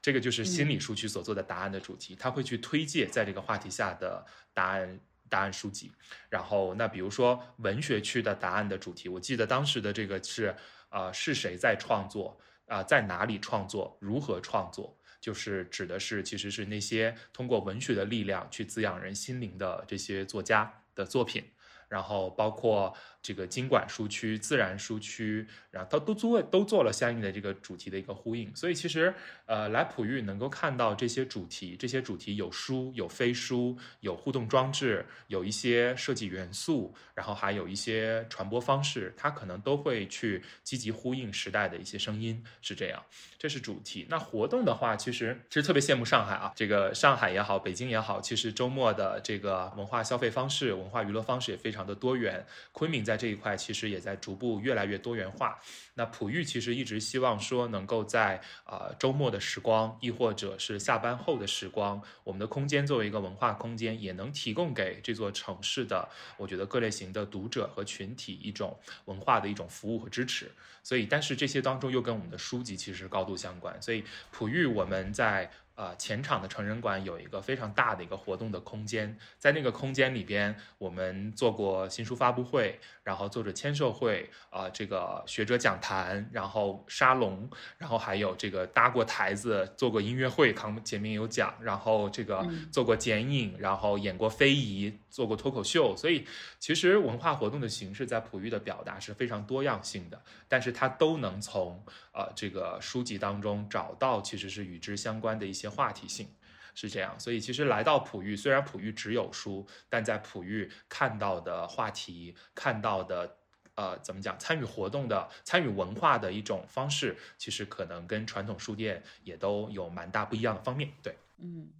这个就是心理书区所做的答案的主题，他会去推介在这个话题下的答案答案书籍。然后那比如说文学区的答案的主题，我记得当时的这个是呃是谁在创作啊，在哪里创作，如何创作。就是指的是，其实是那些通过文学的力量去滋养人心灵的这些作家的作品，然后包括。这个经管书区、自然书区，然后它都做都做了相应的这个主题的一个呼应，所以其实呃来普育能够看到这些主题，这些主题有书有非书，有互动装置，有一些设计元素，然后还有一些传播方式，它可能都会去积极呼应时代的一些声音，是这样。这是主题。那活动的话，其实其实特别羡慕上海啊，这个上海也好，北京也好，其实周末的这个文化消费方式、文化娱乐方式也非常的多元。昆明在在这一块其实也在逐步越来越多元化。那普育其实一直希望说，能够在呃周末的时光，亦或者是下班后的时光，我们的空间作为一个文化空间，也能提供给这座城市的，我觉得各类型的读者和群体一种文化的一种服务和支持。所以，但是这些当中又跟我们的书籍其实高度相关。所以普育我们在。呃，前场的成人馆有一个非常大的一个活动的空间，在那个空间里边，我们做过新书发布会，然后作者签售会，啊，这个学者讲坛，然后沙龙，然后还有这个搭过台子，做过音乐会，康前面有讲，然后这个做过剪影，然后演过非遗，做过脱口秀，所以其实文化活动的形式在普育的表达是非常多样性的，但是它都能从呃这个书籍当中找到其实是与之相关的一。些话题性是这样，所以其实来到普玉，虽然普玉只有书，但在普玉看到的话题、看到的呃怎么讲，参与活动的、参与文化的一种方式，其实可能跟传统书店也都有蛮大不一样的方面。对，嗯，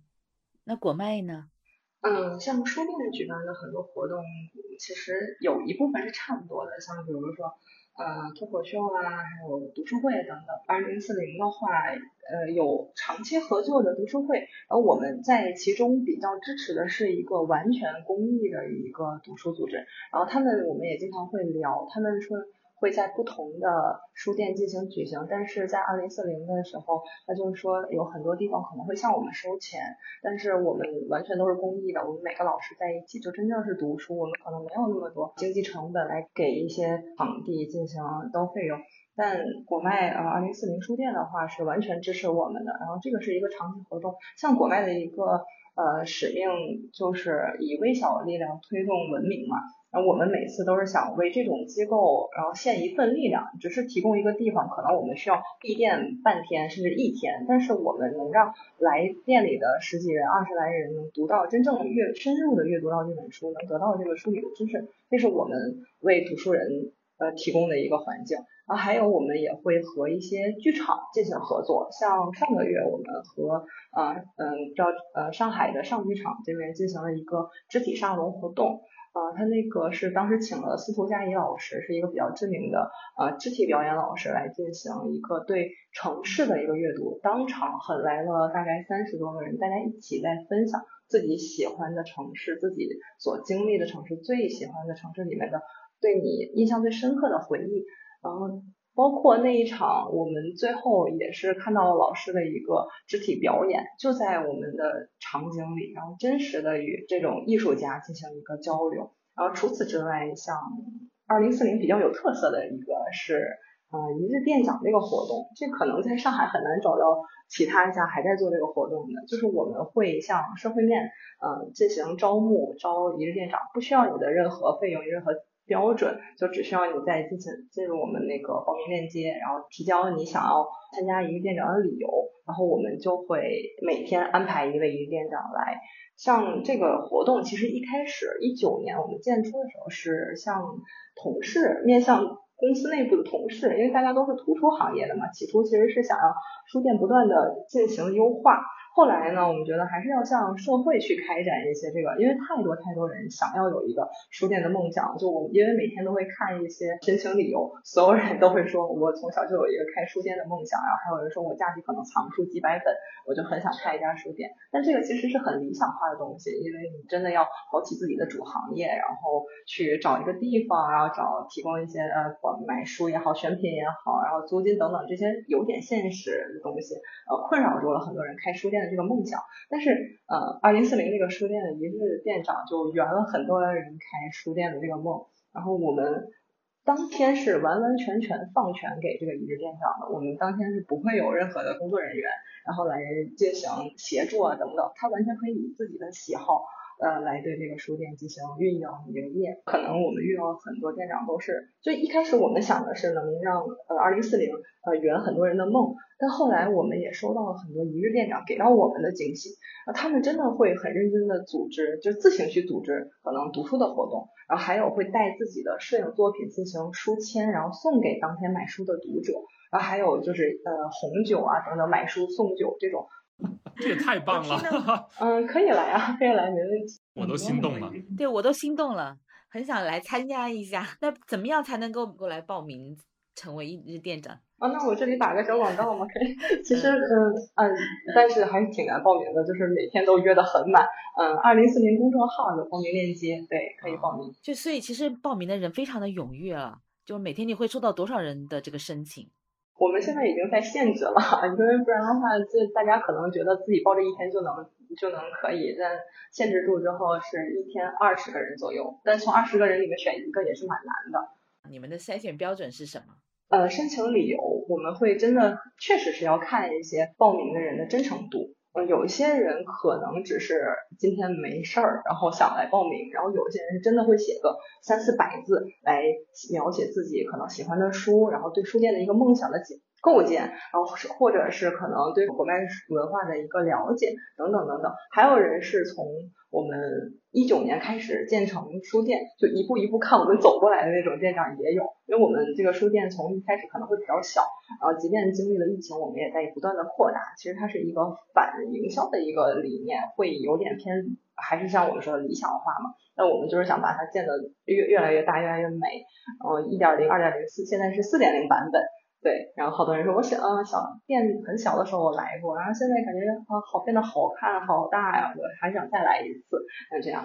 那果麦呢？嗯，像书店举办的很多活动，其实有一部分是差不多的，像比如说。呃，脱口秀啊，还有读书会等等。二零四零的话，呃，有长期合作的读书会，然后我们在其中比较支持的是一个完全公益的一个读书组织，然后他们我们也经常会聊，他们说。会在不同的书店进行举行，但是在二零四零的时候，他就是说有很多地方可能会向我们收钱，但是我们完全都是公益的，我们每个老师在一起就真正是读书，我们可能没有那么多经济成本来给一些场地进行交费用。但果麦呃二零四零书店的话是完全支持我们的，然后这个是一个长期活动，像果麦的一个呃使命就是以微小的力量推动文明嘛。然后我们每次都是想为这种机构，然后献一份力量，只是提供一个地方，可能我们需要闭店半天甚至一天，但是我们能让来店里的十几人、二十来人能读到真正的阅深入的阅读到这本书，能得到这个书里的知识，这是我们为读书人呃提供的一个环境。然后还有我们也会和一些剧场进行合作，像上个月我们和呃嗯叫呃上海的上剧场这边进行了一个肢体沙龙活动。呃，他那个是当时请了司徒佳怡老师，是一个比较知名的呃肢体表演老师来进行一个对城市的一个阅读，当场很来了大概三十多个人，大家一起在分享自己喜欢的城市，自己所经历的城市，最喜欢的城市里面的对你印象最深刻的回忆，然后。包括那一场，我们最后也是看到了老师的一个肢体表演，就在我们的场景里，然后真实的与这种艺术家进行一个交流。然后除此之外，像二零四零比较有特色的一个是，呃，一日店长这个活动，这可能在上海很难找到其他一家还在做这个活动的，就是我们会向社会面，呃，进行招募，招一日店长，不需要你的任何费用，任何。标准就只需要你在进行进入我们那个报名链接，然后提交你想要参加一日店长的理由，然后我们就会每天安排一位一日店长来。像这个活动，其实一开始一九年我们建出的时候是向同事面向公司内部的同事，因为大家都是图书行业的嘛，起初其实是想要书店不断的进行优化。后来呢，我们觉得还是要向社会去开展一些这个，因为太多太多人想要有一个书店的梦想。就我因为每天都会看一些申请理由，所有人都会说我从小就有一个开书店的梦想，然后还有人说我家里可能藏书几百本，我就很想开一家书店。但这个其实是很理想化的东西，因为你真的要跑起自己的主行业，然后去找一个地方，然后找提供一些呃买书也好，选品也好，然后租金等等这些有点现实的东西，呃困扰住了很多人开书店。这个梦想，但是呃，二零四零这个书店的一日店长就圆了很多人开书店的这个梦。然后我们当天是完完全全放权给这个一日店长的，我们当天是不会有任何的工作人员，然后来进行协助啊等等，他完全可以以自己的喜好。呃，来对这个书店进行运营营业，可能我们遇到很多店长都是，就一开始我们想的是能让呃二零四零呃圆很多人的梦，但后来我们也收到了很多一日店长给到我们的惊喜，啊，他们真的会很认真的组织，就自行去组织可能读书的活动，然后还有会带自己的摄影作品进行书签，然后送给当天买书的读者，然后还有就是呃红酒啊等等买书送酒这种。这也太棒了！嗯，可以来啊，可以来，没问题。我都心动了。对，我都心动了，很想来参加一下。那怎么样才能够过来报名成为一日店长？啊，那我这里打个小广告嘛，可以。其实，嗯嗯，但是还是挺难报名的，就是每天都约的很满。嗯，二零四零公众号有报名链接，对，可以报名。就所以，其实报名的人非常的踊跃了。就每天你会收到多少人的这个申请？我们现在已经在限制了，因为不然的话，这大家可能觉得自己报这一天就能就能可以，但限制住之后是一天二十个人左右，但从二十个人里面选一个也是蛮难的。你们的筛选标准是什么？呃，申请理由我们会真的确实是要看一些报名的人的真诚度。嗯，有些人可能只是今天没事儿，然后想来报名，然后有些人是真的会写个三四百字来描写自己可能喜欢的书，然后对书店的一个梦想的解构建，然后是或者是可能对国外文化的一个了解等等等等，还有人是从。我们一九年开始建成书店，就一步一步看我们走过来的那种店长也有，因为我们这个书店从一开始可能会比较小，然后即便经历了疫情，我们也在不断的扩大。其实它是一个反营销的一个理念，会有点偏，还是像我们说的理想化嘛。那我们就是想把它建的越越来越大，越来越美。嗯，一点零、二点零、四，现在是四点零版本。对，然后好多人说，我小啊小店很小的时候我来过，然后现在感觉啊好变得好看好大呀，我还想再来一次，就这样。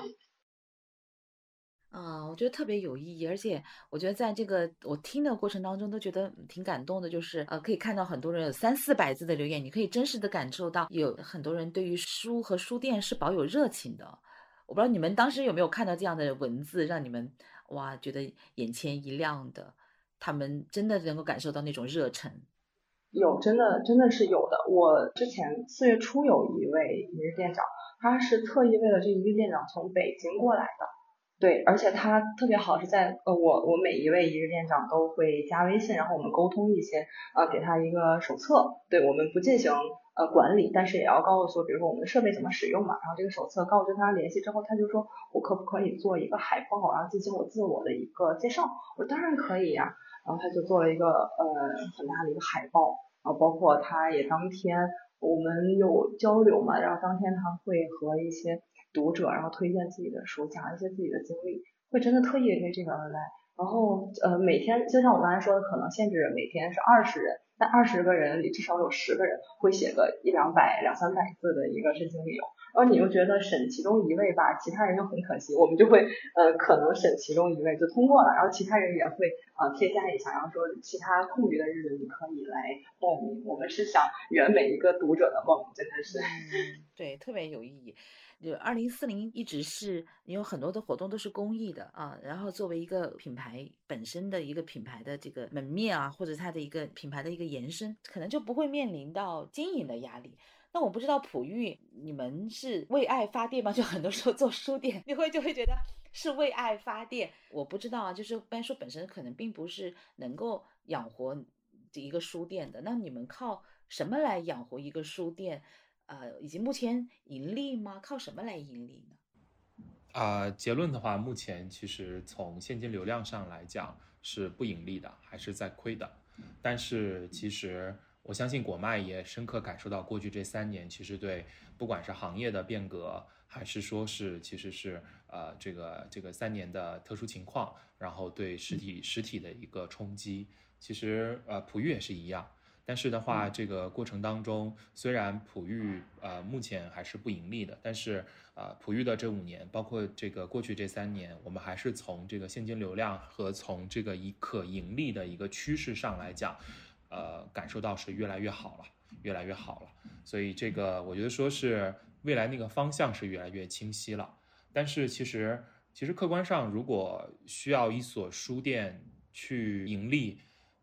啊，我觉得特别有意义，而且我觉得在这个我听的过程当中都觉得挺感动的，就是呃可以看到很多人有三四百字的留言，你可以真实的感受到有很多人对于书和书店是保有热情的。我不知道你们当时有没有看到这样的文字，让你们哇觉得眼前一亮的。他们真的能够感受到那种热忱，有真的真的是有的。我之前四月初有一位一日店长，他是特意为了这一个店长从北京过来的，对，而且他特别好，是在呃我我每一位一日店长都会加微信，然后我们沟通一些，呃给他一个手册，对我们不进行。呃，管理，但是也要告诉，比如说我们的设备怎么使用嘛。然后这个手册告知他联系之后，他就说我可不可以做一个海报，然后进行我自我的一个介绍。我当然可以呀。然后他就做了一个呃很大的一个海报，然后包括他也当天我们有交流嘛，然后当天他会和一些读者然后推荐自己的书，讲一些自己的经历，会真的特意为这个而来。然后呃每天就像我刚才说的，可能限制每天是二十人。但二十个人里，至少有十个人会写个一两百、两三百字的一个申请理由，然后你又觉得审其中一位吧，其他人又很可惜，我们就会呃可能审其中一位就通过了，然后其他人也会呃添加一下，然后说其他空余的日子你可以来报名。我们是想圆每一个读者的梦，真的是，对，特别有意义。就二零四零一直是你有很多的活动都是公益的啊，然后作为一个品牌本身的一个品牌的这个门面啊，或者它的一个品牌的一个延伸，可能就不会面临到经营的压力。那我不知道普玉你们是为爱发电吗？就很多时候做书店，你会就会觉得是为爱发电。我不知道啊，就是班书本身可能并不是能够养活这一个书店的。那你们靠什么来养活一个书店？呃，以及目前盈利吗？靠什么来盈利呢？啊，结论的话，目前其实从现金流量上来讲是不盈利的，还是在亏的。但是其实我相信果麦也深刻感受到过去这三年，其实对不管是行业的变革，还是说是其实是呃这个这个三年的特殊情况，然后对实体实体的一个冲击，其实呃普育也是一样。但是的话，这个过程当中，虽然普玉呃目前还是不盈利的，但是呃普育的这五年，包括这个过去这三年，我们还是从这个现金流量和从这个以可盈利的一个趋势上来讲，呃感受到是越来越好了，越来越好了。所以这个我觉得说是未来那个方向是越来越清晰了。但是其实其实客观上，如果需要一所书店去盈利，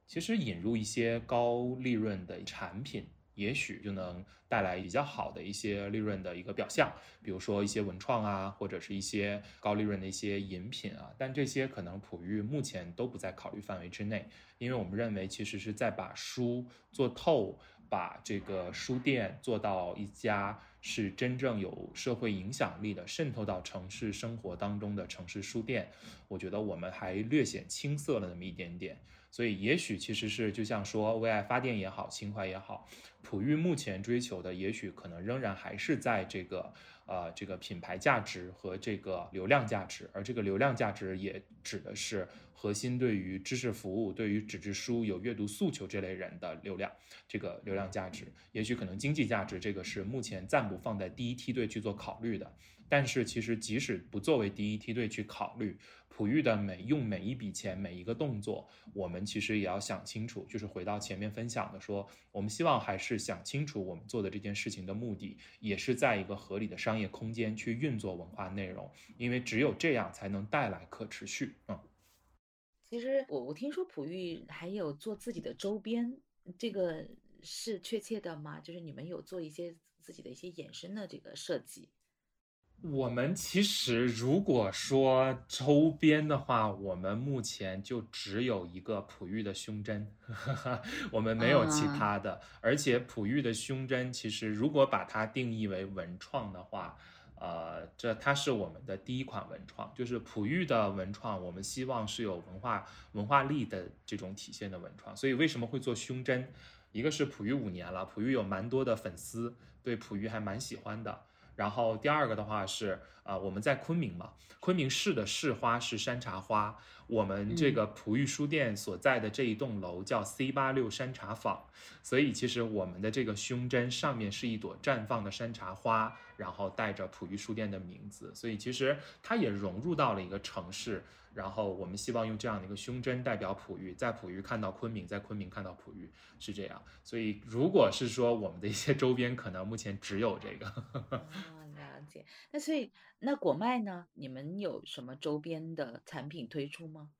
其实引入一些高利润的产品，也许就能带来比较好的一些利润的一个表象，比如说一些文创啊，或者是一些高利润的一些饮品啊。但这些可能普玉目前都不在考虑范围之内，因为我们认为其实是在把书做透，把这个书店做到一家是真正有社会影响力的，渗透到城市生活当中的城市书店。我觉得我们还略显青涩了那么一点点。所以，也许其实是就像说为爱发电也好，情怀也好，普育目前追求的，也许可能仍然还是在这个呃这个品牌价值和这个流量价值，而这个流量价值也指的是核心对于知识服务、对于纸质书有阅读诉求这类人的流量，这个流量价值，也许可能经济价值这个是目前暂不放在第一梯队去做考虑的。但是，其实即使不作为第一梯队去考虑。璞玉的每用每一笔钱每一个动作，我们其实也要想清楚。就是回到前面分享的，说我们希望还是想清楚我们做的这件事情的目的，也是在一个合理的商业空间去运作文化内容，因为只有这样才能带来可持续。嗯，其实我我听说璞玉还有做自己的周边，这个是确切的吗？就是你们有做一些自己的一些衍生的这个设计？我们其实如果说周边的话，我们目前就只有一个璞玉的胸针，我们没有其他的。而且璞玉的胸针，其实如果把它定义为文创的话，呃，这它是我们的第一款文创，就是璞玉的文创，我们希望是有文化文化力的这种体现的文创。所以为什么会做胸针？一个是璞玉五年了，璞玉有蛮多的粉丝，对璞玉还蛮喜欢的。然后第二个的话是，呃，我们在昆明嘛，昆明市的市花是山茶花，我们这个璞玉书店所在的这一栋楼叫 C 八六山茶坊，所以其实我们的这个胸针上面是一朵绽放的山茶花，然后带着璞玉书店的名字，所以其实它也融入到了一个城市。然后我们希望用这样的一个胸针代表璞玉，在璞玉看到昆明，在昆明看到璞玉，是这样。所以如果是说我们的一些周边，可能目前只有这个。那所以那果麦呢？你们有什么周边的产品推出吗？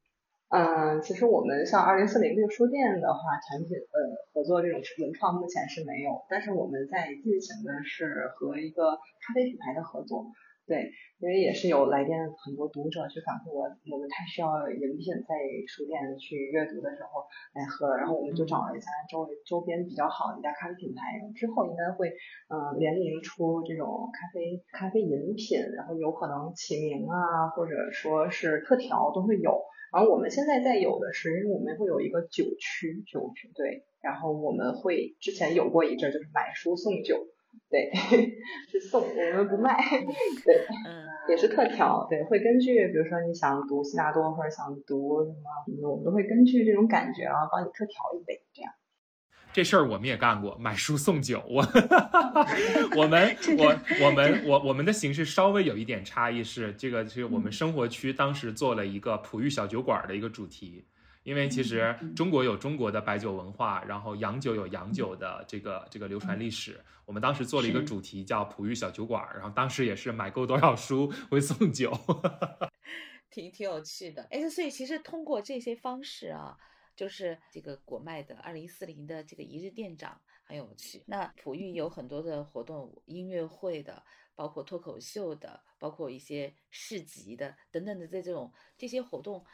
嗯，其实我们像二零四零这个书店的话，产品呃合作这种文创目前是没有，但是我们在进行的是和一个咖啡品牌的合作。对，因为也是有来电很多读者去反馈我，我们太需要饮品在书店去阅读的时候来喝了，然后我们就找了一家周围周边比较好的一家咖啡品牌，之后应该会嗯联名出这种咖啡咖啡饮品，然后有可能起名啊，或者说是特调都会有。然后我们现在在有的是，因为我们会有一个酒区，酒区对，然后我们会之前有过一阵就是买书送酒。对，是送，我们不卖。对，嗯，也是特调。对，会根据，比如说你想读悉达多或者想读什么，我们都会根据这种感觉，然后帮你特调一杯，这样。这事儿我们也干过，买书送酒。我，我们，我，我们，我，我们的形式稍微有一点差异，是这个，是我们生活区当时做了一个璞玉小酒馆的一个主题。因为其实中国有中国的白酒文化，然后洋酒有洋酒的这个这个流传历史。我们当时做了一个主题叫“璞玉小酒馆”，然后当时也是买够多少书会送酒，挺挺有趣的。哎，所以其实通过这些方式啊，就是这个国脉的二零四零的这个一日店长很有趣。那璞玉有很多的活动，音乐会的，包括脱口秀的，包括一些市集的等等的这这种这些活动。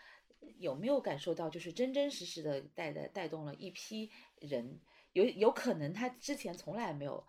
有没有感受到，就是真真实实的带带带动了一批人，有有可能他之前从来没有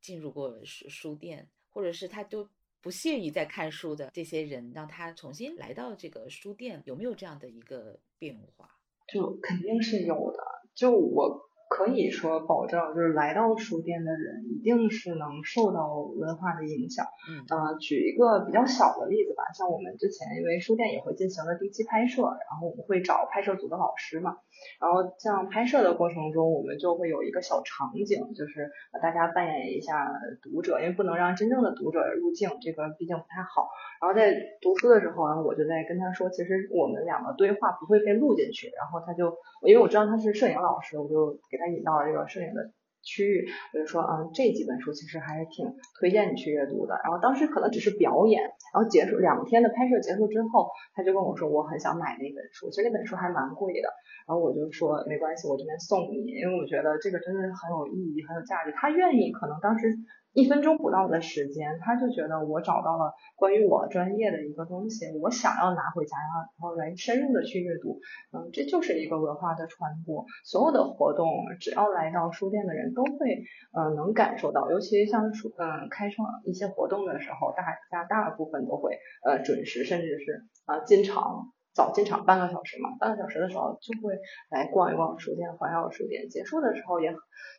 进入过书书店，或者是他都不屑于在看书的这些人，让他重新来到这个书店，有没有这样的一个变化？就肯定是有的。就我可以说保证，就是来到书店的人一定是能受到文化的影响。嗯，呃，举一个比较小的例子吧，像我们之前因为书店也会进行了定期拍摄，然后我们会找拍摄组的老师嘛，然后像拍摄的过程中，我们就会有一个小场景，就是大家扮演一下读者，因为不能让真正的读者入镜，这个毕竟不太好。然后在读书的时候然后，我就在跟他说，其实我们两个对话不会被录进去，然后他就因为我知道他是摄影老师，我就给。他引到了这个摄影的区域，我就说，嗯，这几本书其实还是挺推荐你去阅读的。然后当时可能只是表演，然后结束两天的拍摄结束之后，他就跟我说，我很想买那本书，其实那本书还蛮贵的。然后我就说没关系，我这边送你，因为我觉得这个真的是很有意义、很有价值。他愿意，可能当时。一分钟不到的时间，他就觉得我找到了关于我专业的一个东西，我想要拿回家，然后来深入的去阅读。嗯，这就是一个文化的传播。所有的活动，只要来到书店的人都会，嗯，能感受到。尤其像书，嗯，开创一些活动的时候，大家大部分都会，呃，准时，甚至是啊进场。早进场半个小时嘛，半个小时的时候就会来逛一逛书店，环绕书店。结束的时候也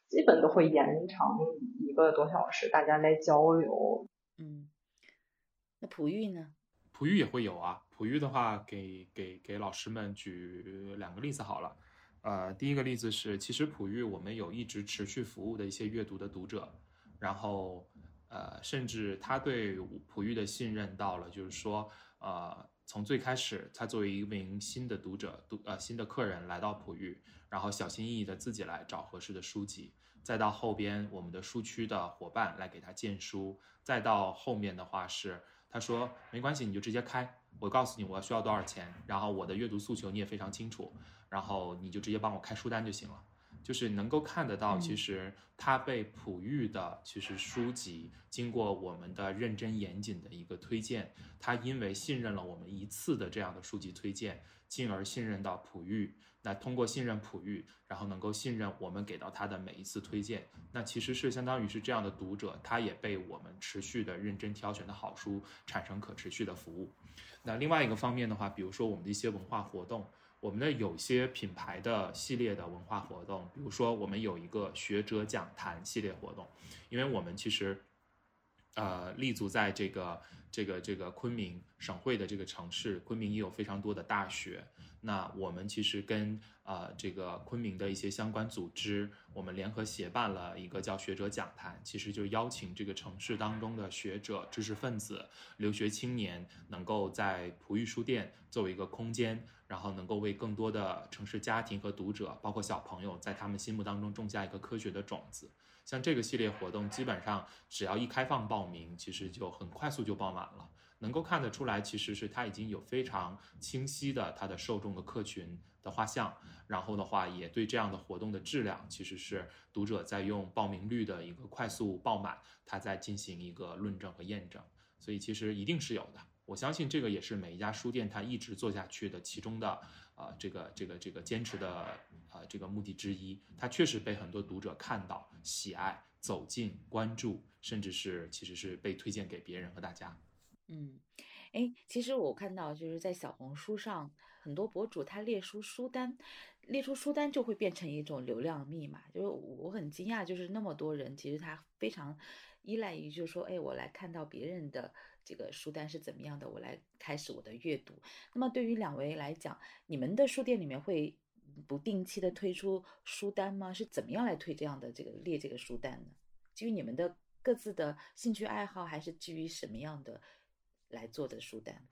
基本都会延长一个多小时，大家来交流。嗯，那璞玉呢？璞玉也会有啊。璞玉的话，给给给老师们举两个例子好了。呃，第一个例子是，其实璞玉我们有一直持续服务的一些阅读的读者，然后呃，甚至他对璞玉的信任到了，就是说呃。从最开始，他作为一名新的读者、读呃新的客人来到璞玉，然后小心翼翼的自己来找合适的书籍，再到后边我们的书区的伙伴来给他荐书，再到后面的话是他说没关系，你就直接开，我告诉你我需要多少钱，然后我的阅读诉求你也非常清楚，然后你就直接帮我开书单就行了。就是能够看得到，其实他被璞玉的其实书籍经过我们的认真严谨的一个推荐，他因为信任了我们一次的这样的书籍推荐，进而信任到璞玉。那通过信任璞玉，然后能够信任我们给到他的每一次推荐，那其实是相当于是这样的读者，他也被我们持续的认真挑选的好书产生可持续的服务。那另外一个方面的话，比如说我们的一些文化活动。我们的有些品牌的系列的文化活动，比如说我们有一个学者讲坛系列活动，因为我们其实，呃，立足在这个这个这个昆明省会的这个城市，昆明也有非常多的大学。那我们其实跟呃这个昆明的一些相关组织，我们联合协办了一个叫学者讲坛，其实就邀请这个城市当中的学者、知识分子、留学青年，能够在璞玉书店作为一个空间。然后能够为更多的城市家庭和读者，包括小朋友，在他们心目当中种下一个科学的种子。像这个系列活动，基本上只要一开放报名，其实就很快速就报满了。能够看得出来，其实是它已经有非常清晰的它的受众的客群的画像。然后的话，也对这样的活动的质量，其实是读者在用报名率的一个快速爆满，它在进行一个论证和验证。所以其实一定是有的。我相信这个也是每一家书店它一直做下去的其中的啊这个这个这个坚持的啊这个目的之一。它确实被很多读者看到、喜爱、走进、关注，甚至是其实是被推荐给别人和大家。嗯，哎，其实我看到就是在小红书上很多博主他列出书单，列出书单就会变成一种流量密码。就是我很惊讶，就是那么多人其实他非常依赖于就是说，哎，我来看到别人的。这个书单是怎么样的？我来开始我的阅读。那么对于两位来讲，你们的书店里面会不定期的推出书单吗？是怎么样来推这样的这个列这个书单呢？基于你们的各自的兴趣爱好，还是基于什么样的来做的书单？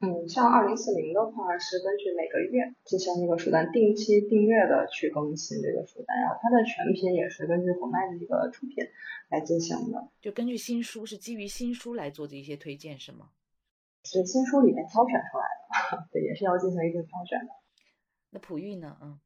嗯，像二零四零的话，是根据每个月进行一个书单，定期订阅的去更新这个书单，然后它的全品也是根据国脉的一个出品来进行的，就根据新书是基于新书来做的一些推荐是吗？是新书里面挑选出来的，对，也是要进行一定挑选的。那璞玉呢？嗯，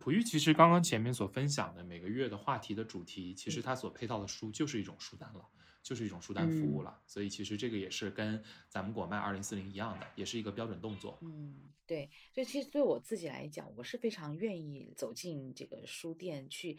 璞玉其实刚刚前面所分享的每个月的话题的主题，其实它所配套的书就是一种书单了。就是一种书单服务了，所以其实这个也是跟咱们果麦二零四零一样的，也是一个标准动作。嗯，对，所以其实对我自己来讲，我是非常愿意走进这个书店去，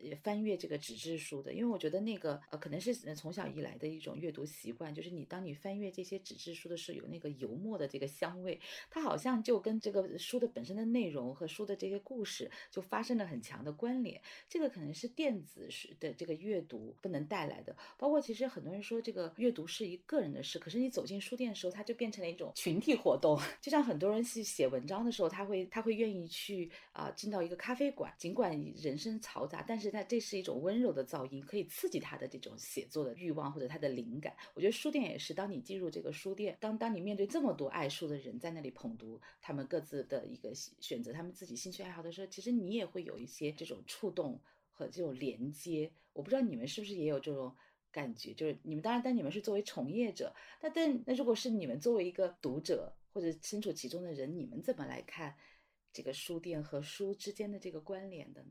也翻阅这个纸质书的，因为我觉得那个呃，可能是从小以来的一种阅读习惯，就是你当你翻阅这些纸质书的时候，有那个油墨的这个香味，它好像就跟这个书的本身的内容和书的这些故事就发生了很强的关联。这个可能是电子书的这个阅读不能带来的。包括其实很多人说这个阅读是一个人的事，可是你走进书店的时候，它就变成了一种群体活动。就像很多人去写文章的时候，他会他会愿意去啊进到一个咖啡馆，尽管人声嘈杂，但是它这是一种温柔的噪音，可以刺激他的这种写作的欲望或者他的灵感。我觉得书店也是，当你进入这个书店，当当你面对这么多爱书的人在那里捧读他们各自的一个选择，他们自己兴趣爱好的时候，其实你也会有一些这种触动和这种连接。我不知道你们是不是也有这种感觉，就是你们当然，但你们是作为从业者，那但那如果是你们作为一个读者或者身处其中的人，你们怎么来看这个书店和书之间的这个关联的呢？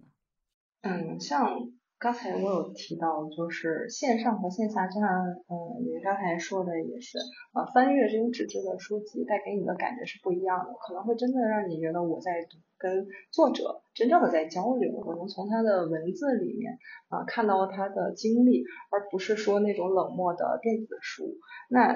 嗯，像刚才我有提到，就是线上和线下，就像嗯，你刚才说的也是，呃，翻阅这种纸质的书籍带给你的感觉是不一样的，可能会真的让你觉得我在读，跟作者真正的在交流，我能从他的文字里面啊看到他的经历，而不是说那种冷漠的电子书。那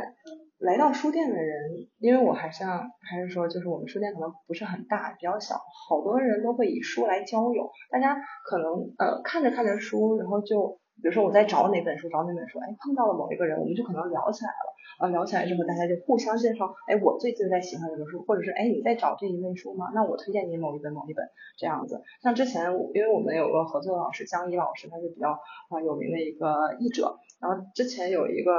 来到书店的人，因为我还像还是说，就是我们书店可能不是很大，比较小，好多人都会以书来交友。大家可能呃看着看着书，然后就比如说我在找哪本书，找哪本书，哎碰到了某一个人，我们就可能聊起来了。啊聊起来之后，大家就互相介绍，哎我最近在喜欢这本书，或者是哎你在找这一类书吗？那我推荐你某一本某一本这样子。像之前因为我们有个合作的老师江一老师，他是比较啊有名的一个译者。然后之前有一个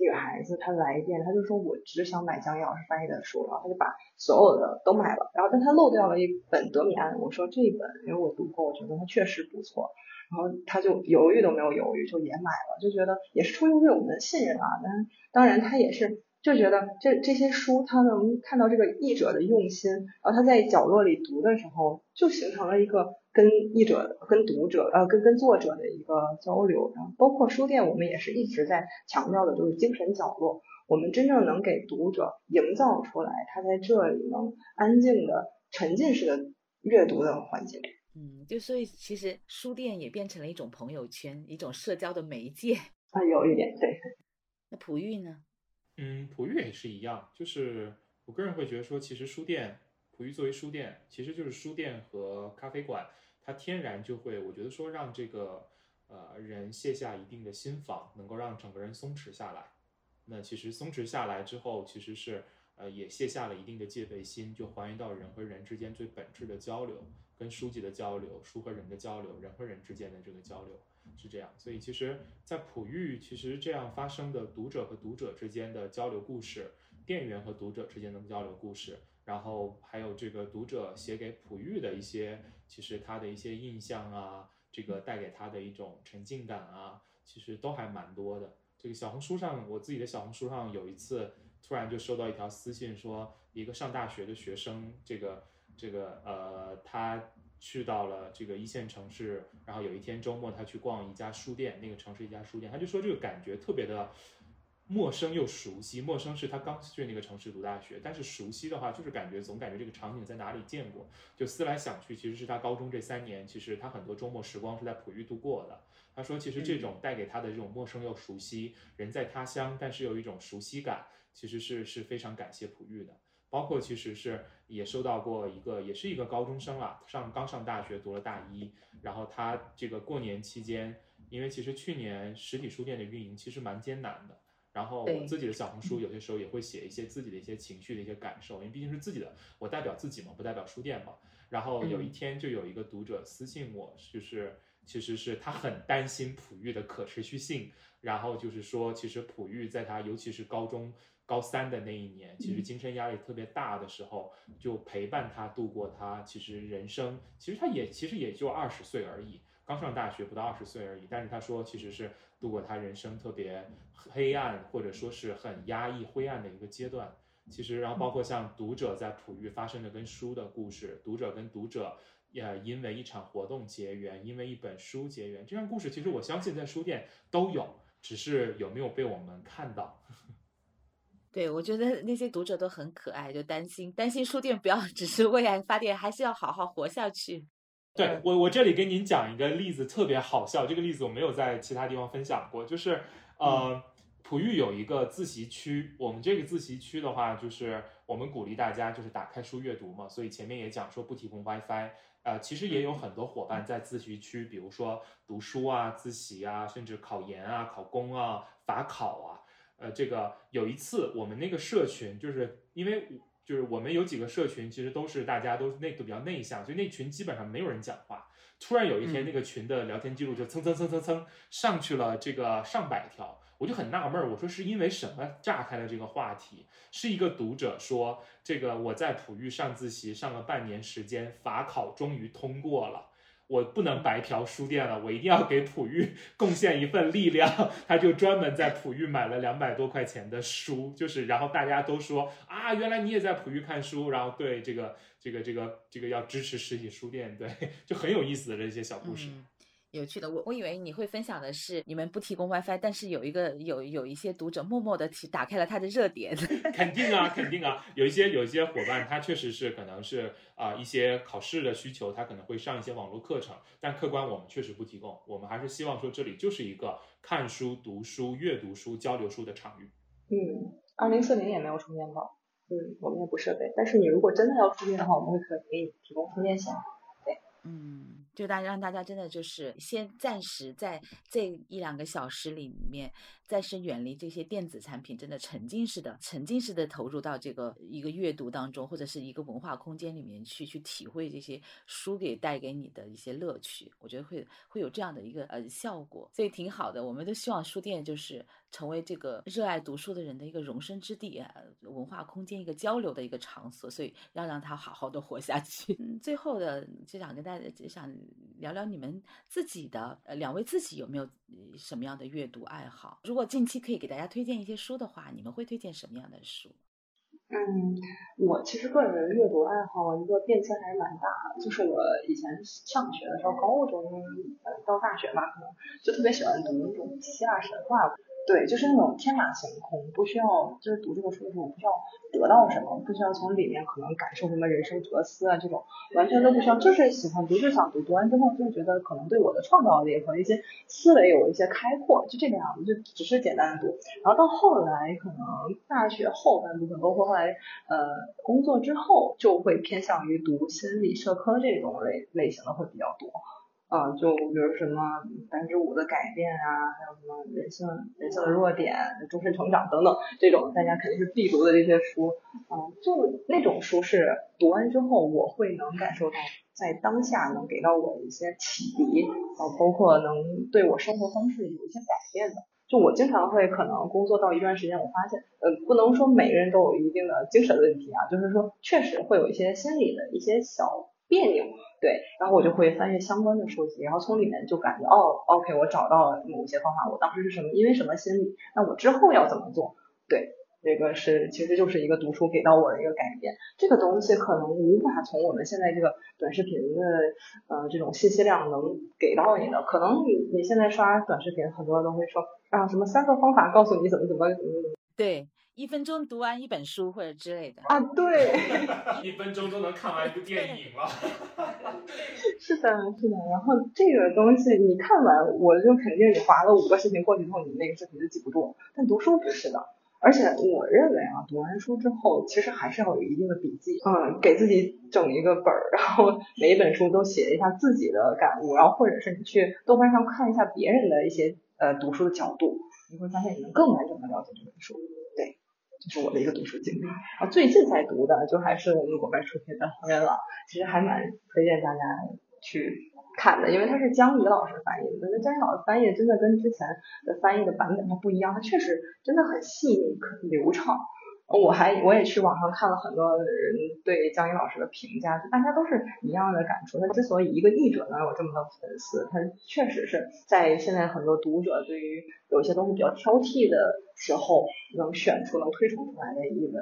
女孩子，她来电，她就说我只想买江一老师翻译的书，然后她就把所有的都买了，然后但她漏掉了一本德米安，我说这一本因为我读过，我觉得它确实不错，然后他就犹豫都没有犹豫就也买了，就觉得也是出于对我们的信任啊，但当然他也是。就觉得这这些书，他能看到这个译者的用心，然后他在角落里读的时候，就形成了一个跟译者、跟读者、呃，跟跟作者的一个交流。然后包括书店，我们也是一直在强调的，就是精神角落。我们真正能给读者营造出来，他在这里能安静的、沉浸式的阅读的环境。嗯，就所以其实书店也变成了一种朋友圈，一种社交的媒介。啊，有一点对。那璞玉呢？嗯，璞玉也是一样，就是我个人会觉得说，其实书店，璞玉作为书店，其实就是书店和咖啡馆，它天然就会，我觉得说让这个呃人卸下一定的心防，能够让整个人松弛下来。那其实松弛下来之后，其实是呃也卸下了一定的戒备心，就还原到人和人之间最本质的交流，跟书籍的交流，书和人的交流，人和人之间的这个交流。是这样，所以其实，在璞玉，其实这样发生的读者和读者之间的交流故事，店员和读者之间的交流故事，然后还有这个读者写给璞玉的一些，其实他的一些印象啊，这个带给他的一种沉浸感啊，其实都还蛮多的。这个小红书上，我自己的小红书上有一次，突然就收到一条私信，说一个上大学的学生，这个这个呃，他。去到了这个一线城市，然后有一天周末，他去逛一家书店，那个城市一家书店，他就说这个感觉特别的陌生又熟悉。陌生是他刚去那个城市读大学，但是熟悉的话，就是感觉总感觉这个场景在哪里见过。就思来想去，其实是他高中这三年，其实他很多周末时光是在璞玉度过的。他说，其实这种带给他的这种陌生又熟悉，人在他乡，但是有一种熟悉感，其实是是非常感谢璞玉的。包括其实是也收到过一个，也是一个高中生啊，上刚上大学读了大一，然后他这个过年期间，因为其实去年实体书店的运营其实蛮艰难的，然后我自己的小红书有些时候也会写一些自己的一些情绪的一些感受，因为毕竟是自己的，我代表自己嘛，不代表书店嘛。然后有一天就有一个读者私信我，就是其实是他很担心璞玉的可持续性，然后就是说其实璞玉在他尤其是高中。高三的那一年，其实精神压力特别大的时候，就陪伴他度过他其实人生，其实他也其实也就二十岁而已，刚上大学不到二十岁而已。但是他说，其实是度过他人生特别黑暗或者说是很压抑灰暗的一个阶段。其实，然后包括像读者在璞玉发生的跟书的故事，读者跟读者也因为一场活动结缘，因为一本书结缘，这样故事其实我相信在书店都有，只是有没有被我们看到。对，我觉得那些读者都很可爱，就担心担心书店不要 只是为爱发电，还是要好好活下去。对我，我这里跟您讲一个例子，特别好笑。这个例子我没有在其他地方分享过，就是呃，普育有一个自习区，我们这个自习区的话，就是我们鼓励大家就是打开书阅读嘛，所以前面也讲说不提供 WiFi。呃，其实也有很多伙伴在自习区，比如说读书啊、自习啊，甚至考研啊、考公啊、法考啊。呃，这个有一次我们那个社群，就是因为就是我们有几个社群，其实都是大家都那个比较内向，所以那群基本上没有人讲话。突然有一天，那个群的聊天记录就蹭蹭蹭蹭蹭上去了这个上百条。我就很纳闷儿，我说是因为什么炸开了这个话题？是一个读者说，这个我在普育上自习上了半年时间，法考终于通过了，我不能白嫖书店了，我一定要给普玉 贡献一份力量。他就专门在普玉买了两百多块钱的书，就是然后大家都说啊，原来你也在普玉看书，然后对这个这个这个这个要支持实体书店，对，就很有意思的这些小故事。有趣的，我我以为你会分享的是你们不提供 WiFi，但是有一个有有一些读者默默的提打开了他的热点。肯定啊，肯定啊，有一些有一些伙伴，他确实是可能是啊一些考试的需求，他可能会上一些网络课程，但客观我们确实不提供，我们还是希望说这里就是一个看书、读书、阅读书、交流书的场域。嗯，二零四零也没有充电宝，嗯，我们也不设备，但是你如果真的要充电的话，我们会可以给你提供充电线。对，嗯。就大家让大家真的就是先暂时在这一两个小时里面，暂时远离这些电子产品，真的沉浸式的、沉浸式的投入到这个一个阅读当中，或者是一个文化空间里面去，去体会这些书给带给你的一些乐趣。我觉得会会有这样的一个呃效果，所以挺好的。我们都希望书店就是成为这个热爱读书的人的一个容身之地，文化空间一个交流的一个场所，所以要让它好好的活下去。嗯，最后的就想跟大家就想。聊聊你们自己的，呃，两位自己有没有什么样的阅读爱好？如如果近期可以给大家推荐一些书的话，你们会推荐什么样的书？嗯，我其实个人阅读爱好一个变迁还是蛮大的，就是我以前上学的时候，高中到大学吧，可能就特别喜欢读那种希腊神话。对，就是那种天马行空，不需要就是读这个书的时候不需要得到什么，不需要从里面可能感受什么人生哲思啊这种，完全都不需要，就是喜欢读就想读，读完之后就觉得可能对我的创造力和一些思维有一些开阔，就这个样子，就只是简单的读。然后到后来可能大学后半部分，包括后来呃工作之后，就会偏向于读心理社科这种类类型的会比较多。啊，就比如什么百分之五的改变啊，还有什么人性人性的弱点、终身成长等等这种，大家肯定是必读的这些书。啊，就那种书是读完之后，我会能感受到在当下能给到我一些启迪，啊，包括能对我生活方式有一些改变的。就我经常会可能工作到一段时间，我发现，呃，不能说每个人都有一定的精神问题啊，就是说确实会有一些心理的一些小别扭。对，然后我就会翻阅相关的书籍，然后从里面就感觉哦，OK，我找到了某些方法。我当时是什么，因为什么心理，那我之后要怎么做？对，这个是其实就是一个读书给到我的一个改变。这个东西可能无法从我们现在这个短视频的呃这种信息量能给到你的。可能你你现在刷短视频，很多人都会说啊什么三个方法告诉你怎么怎么怎么怎么。对。一分钟读完一本书或者之类的啊，对，一分钟都能看完一部电影了。是的，是的。然后这个东西你看完，我就肯定你划了五个视频过去之后，你那个视频就记不住。但读书不是的，而且我认为啊，读完书之后，其实还是要有一定的笔记，嗯，给自己整一个本儿，然后每一本书都写一下自己的感悟，然后或者是你去豆瓣上看一下别人的一些呃读书的角度，你会发现你能更完整的了解这本书。就。是我的一个读书经历啊，最近在读的就还是我们国外出品的《黄元朗》，其实还蛮推荐大家去看的，因为它是江怡老师翻译的。那江怡老师翻译真的跟之前的翻译的版本它不一样，它确实真的很细腻、很流畅。我还我也去网上看了很多人对江一老师的评价，大家都是一样的感触。他之所以一个译者能有这么多粉丝，他确实是在现在很多读者对于有些东西比较挑剔的时候，能选出能推崇出来的一本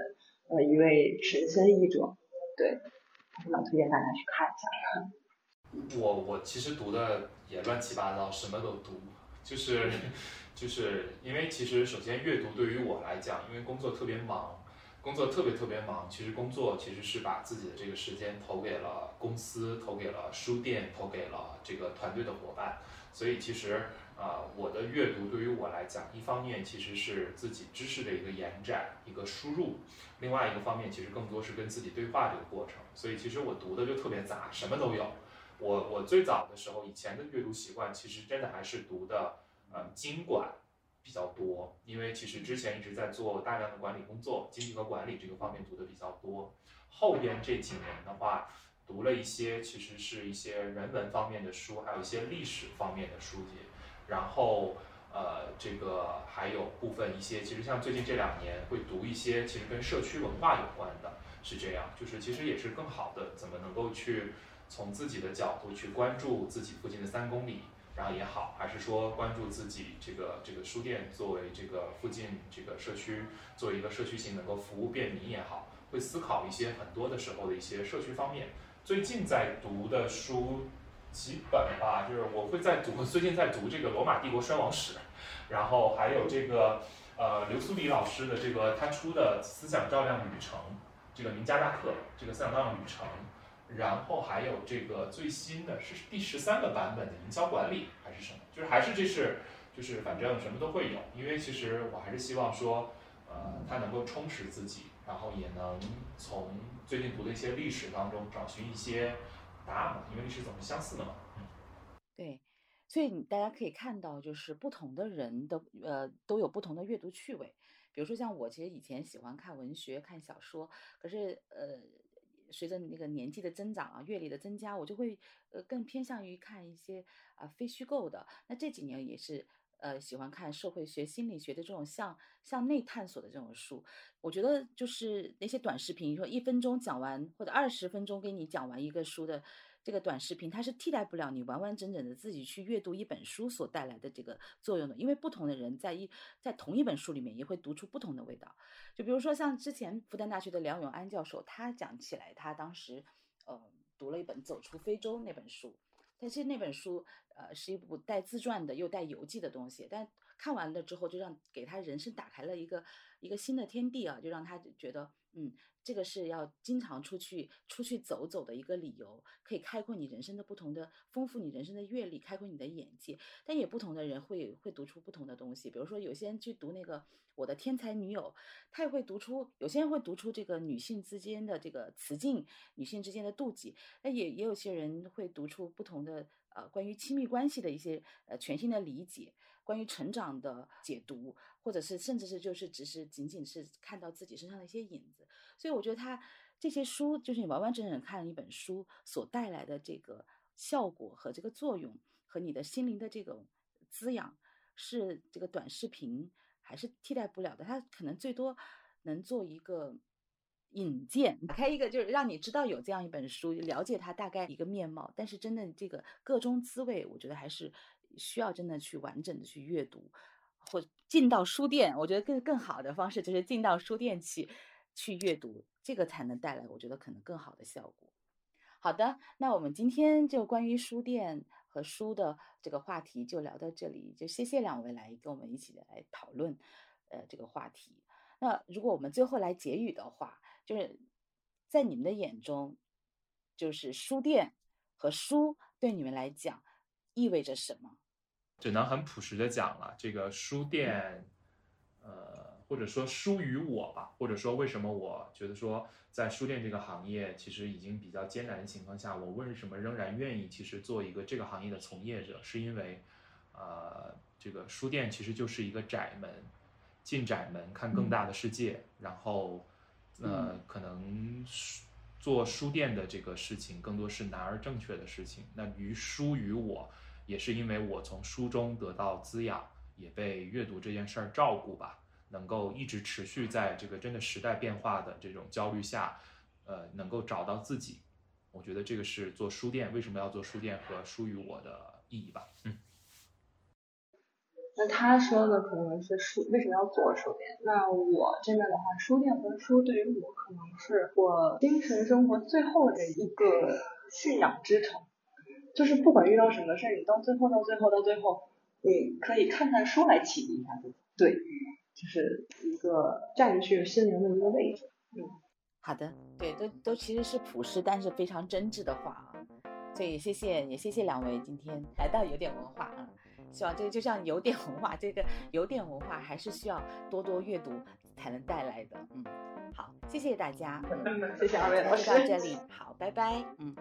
呃一位神仙译者，对，还是蛮推荐大家去看一下。我我其实读的也乱七八糟，什么都读，就是。就是因为其实首先阅读对于我来讲，因为工作特别忙，工作特别特别忙，其实工作其实是把自己的这个时间投给了公司，投给了书店，投给了这个团队的伙伴。所以其实啊，我的阅读对于我来讲，一方面其实是自己知识的一个延展，一个输入；另外一个方面，其实更多是跟自己对话这个过程。所以其实我读的就特别杂，什么都有。我我最早的时候，以前的阅读习惯，其实真的还是读的呃经管。比较多，因为其实之前一直在做大量的管理工作，经济和管理这个方面读的比较多。后边这几年的话，读了一些其实是一些人文方面的书，还有一些历史方面的书籍。然后呃，这个还有部分一些，其实像最近这两年会读一些其实跟社区文化有关的，是这样，就是其实也是更好的怎么能够去从自己的角度去关注自己附近的三公里。然后也好，还是说关注自己这个这个书店作为这个附近这个社区作为一个社区型能够服务便民也好，会思考一些很多的时候的一些社区方面。最近在读的书几本吧，就是我会在读，最近在读这个罗马帝国衰亡史，然后还有这个呃刘苏里老师的这个他出的思想照亮旅程，这个名家大课，这个思想照亮旅程。然后还有这个最新的是第十三个版本的营销管理还是什么？就是还是这是就是反正什么都会有，因为其实我还是希望说，呃，他能够充实自己，然后也能从最近读的一些历史当中找寻一些答案嘛，因为历史总是相似的嘛。嗯，对，所以你大家可以看到，就是不同的人的呃都有不同的阅读趣味。比如说像我，其实以前喜欢看文学、看小说，可是呃。随着你那个年纪的增长啊，阅历的增加，我就会呃更偏向于看一些啊非虚构的。那这几年也是呃喜欢看社会学、心理学的这种向向内探索的这种书。我觉得就是那些短视频，说一分钟讲完或者二十分钟给你讲完一个书的。这个短视频它是替代不了你完完整整的自己去阅读一本书所带来的这个作用的，因为不同的人在一在同一本书里面也会读出不同的味道。就比如说像之前复旦大学的梁永安教授，他讲起来，他当时呃读了一本《走出非洲》那本书，但是那本书呃是一部带自传的又带游记的东西，但看完了之后就让给他人生打开了一个一个新的天地啊，就让他觉得嗯。这个是要经常出去出去走走的一个理由，可以开阔你人生的不同的，丰富你人生的阅历，开阔你的眼界。但也不同的人会会读出不同的东西，比如说有些人去读那个《我的天才女友》，他也会读出；有些人会读出这个女性之间的这个雌竞，女性之间的妒忌。那也也有些人会读出不同的呃关于亲密关系的一些呃全新的理解。关于成长的解读，或者是甚至是就是只是仅仅是看到自己身上的一些影子，所以我觉得他这些书就是你完完整整看了一本书所带来的这个效果和这个作用，和你的心灵的这种滋养，是这个短视频还是替代不了的。它可能最多能做一个引荐，打开一个就是让你知道有这样一本书，了解它大概一个面貌。但是真的这个个中滋味，我觉得还是。需要真的去完整的去阅读，或进到书店，我觉得更更好的方式就是进到书店去去阅读，这个才能带来我觉得可能更好的效果。好的，那我们今天就关于书店和书的这个话题就聊到这里，就谢谢两位来跟我们一起来讨论呃这个话题。那如果我们最后来结语的话，就是在你们的眼中，就是书店和书对你们来讲意味着什么？只能很朴实的讲了，这个书店，呃，或者说书与我吧，或者说为什么我觉得说在书店这个行业其实已经比较艰难的情况下，我为什么仍然愿意其实做一个这个行业的从业者，是因为，呃，这个书店其实就是一个窄门，进窄门看更大的世界，然后，呃，可能做书店的这个事情更多是难而正确的事情，那于书与我。也是因为我从书中得到滋养，也被阅读这件事儿照顾吧，能够一直持续在这个真的时代变化的这种焦虑下，呃，能够找到自己。我觉得这个是做书店为什么要做书店和书与我的意义吧。嗯。那他说的可能是书为什么要做书店？那我这边的话，书店和书对于我可能是我精神生活最后的一个信仰支撑。就是不管遇到什么事儿，你到最后到最后到最后，你可以看看书来启迪一下自己。对，就是一个占据心灵的一个位置。嗯，好的，对，都都其实是朴实但是非常真挚的话啊。所以谢谢也谢谢两位今天来到有点文化啊，希望这个就像有点文化，这个有点文化还是需要多多阅读才能带来的。嗯，好，谢谢大家，嗯，谢谢二位老师，就到这里，好，拜拜，嗯。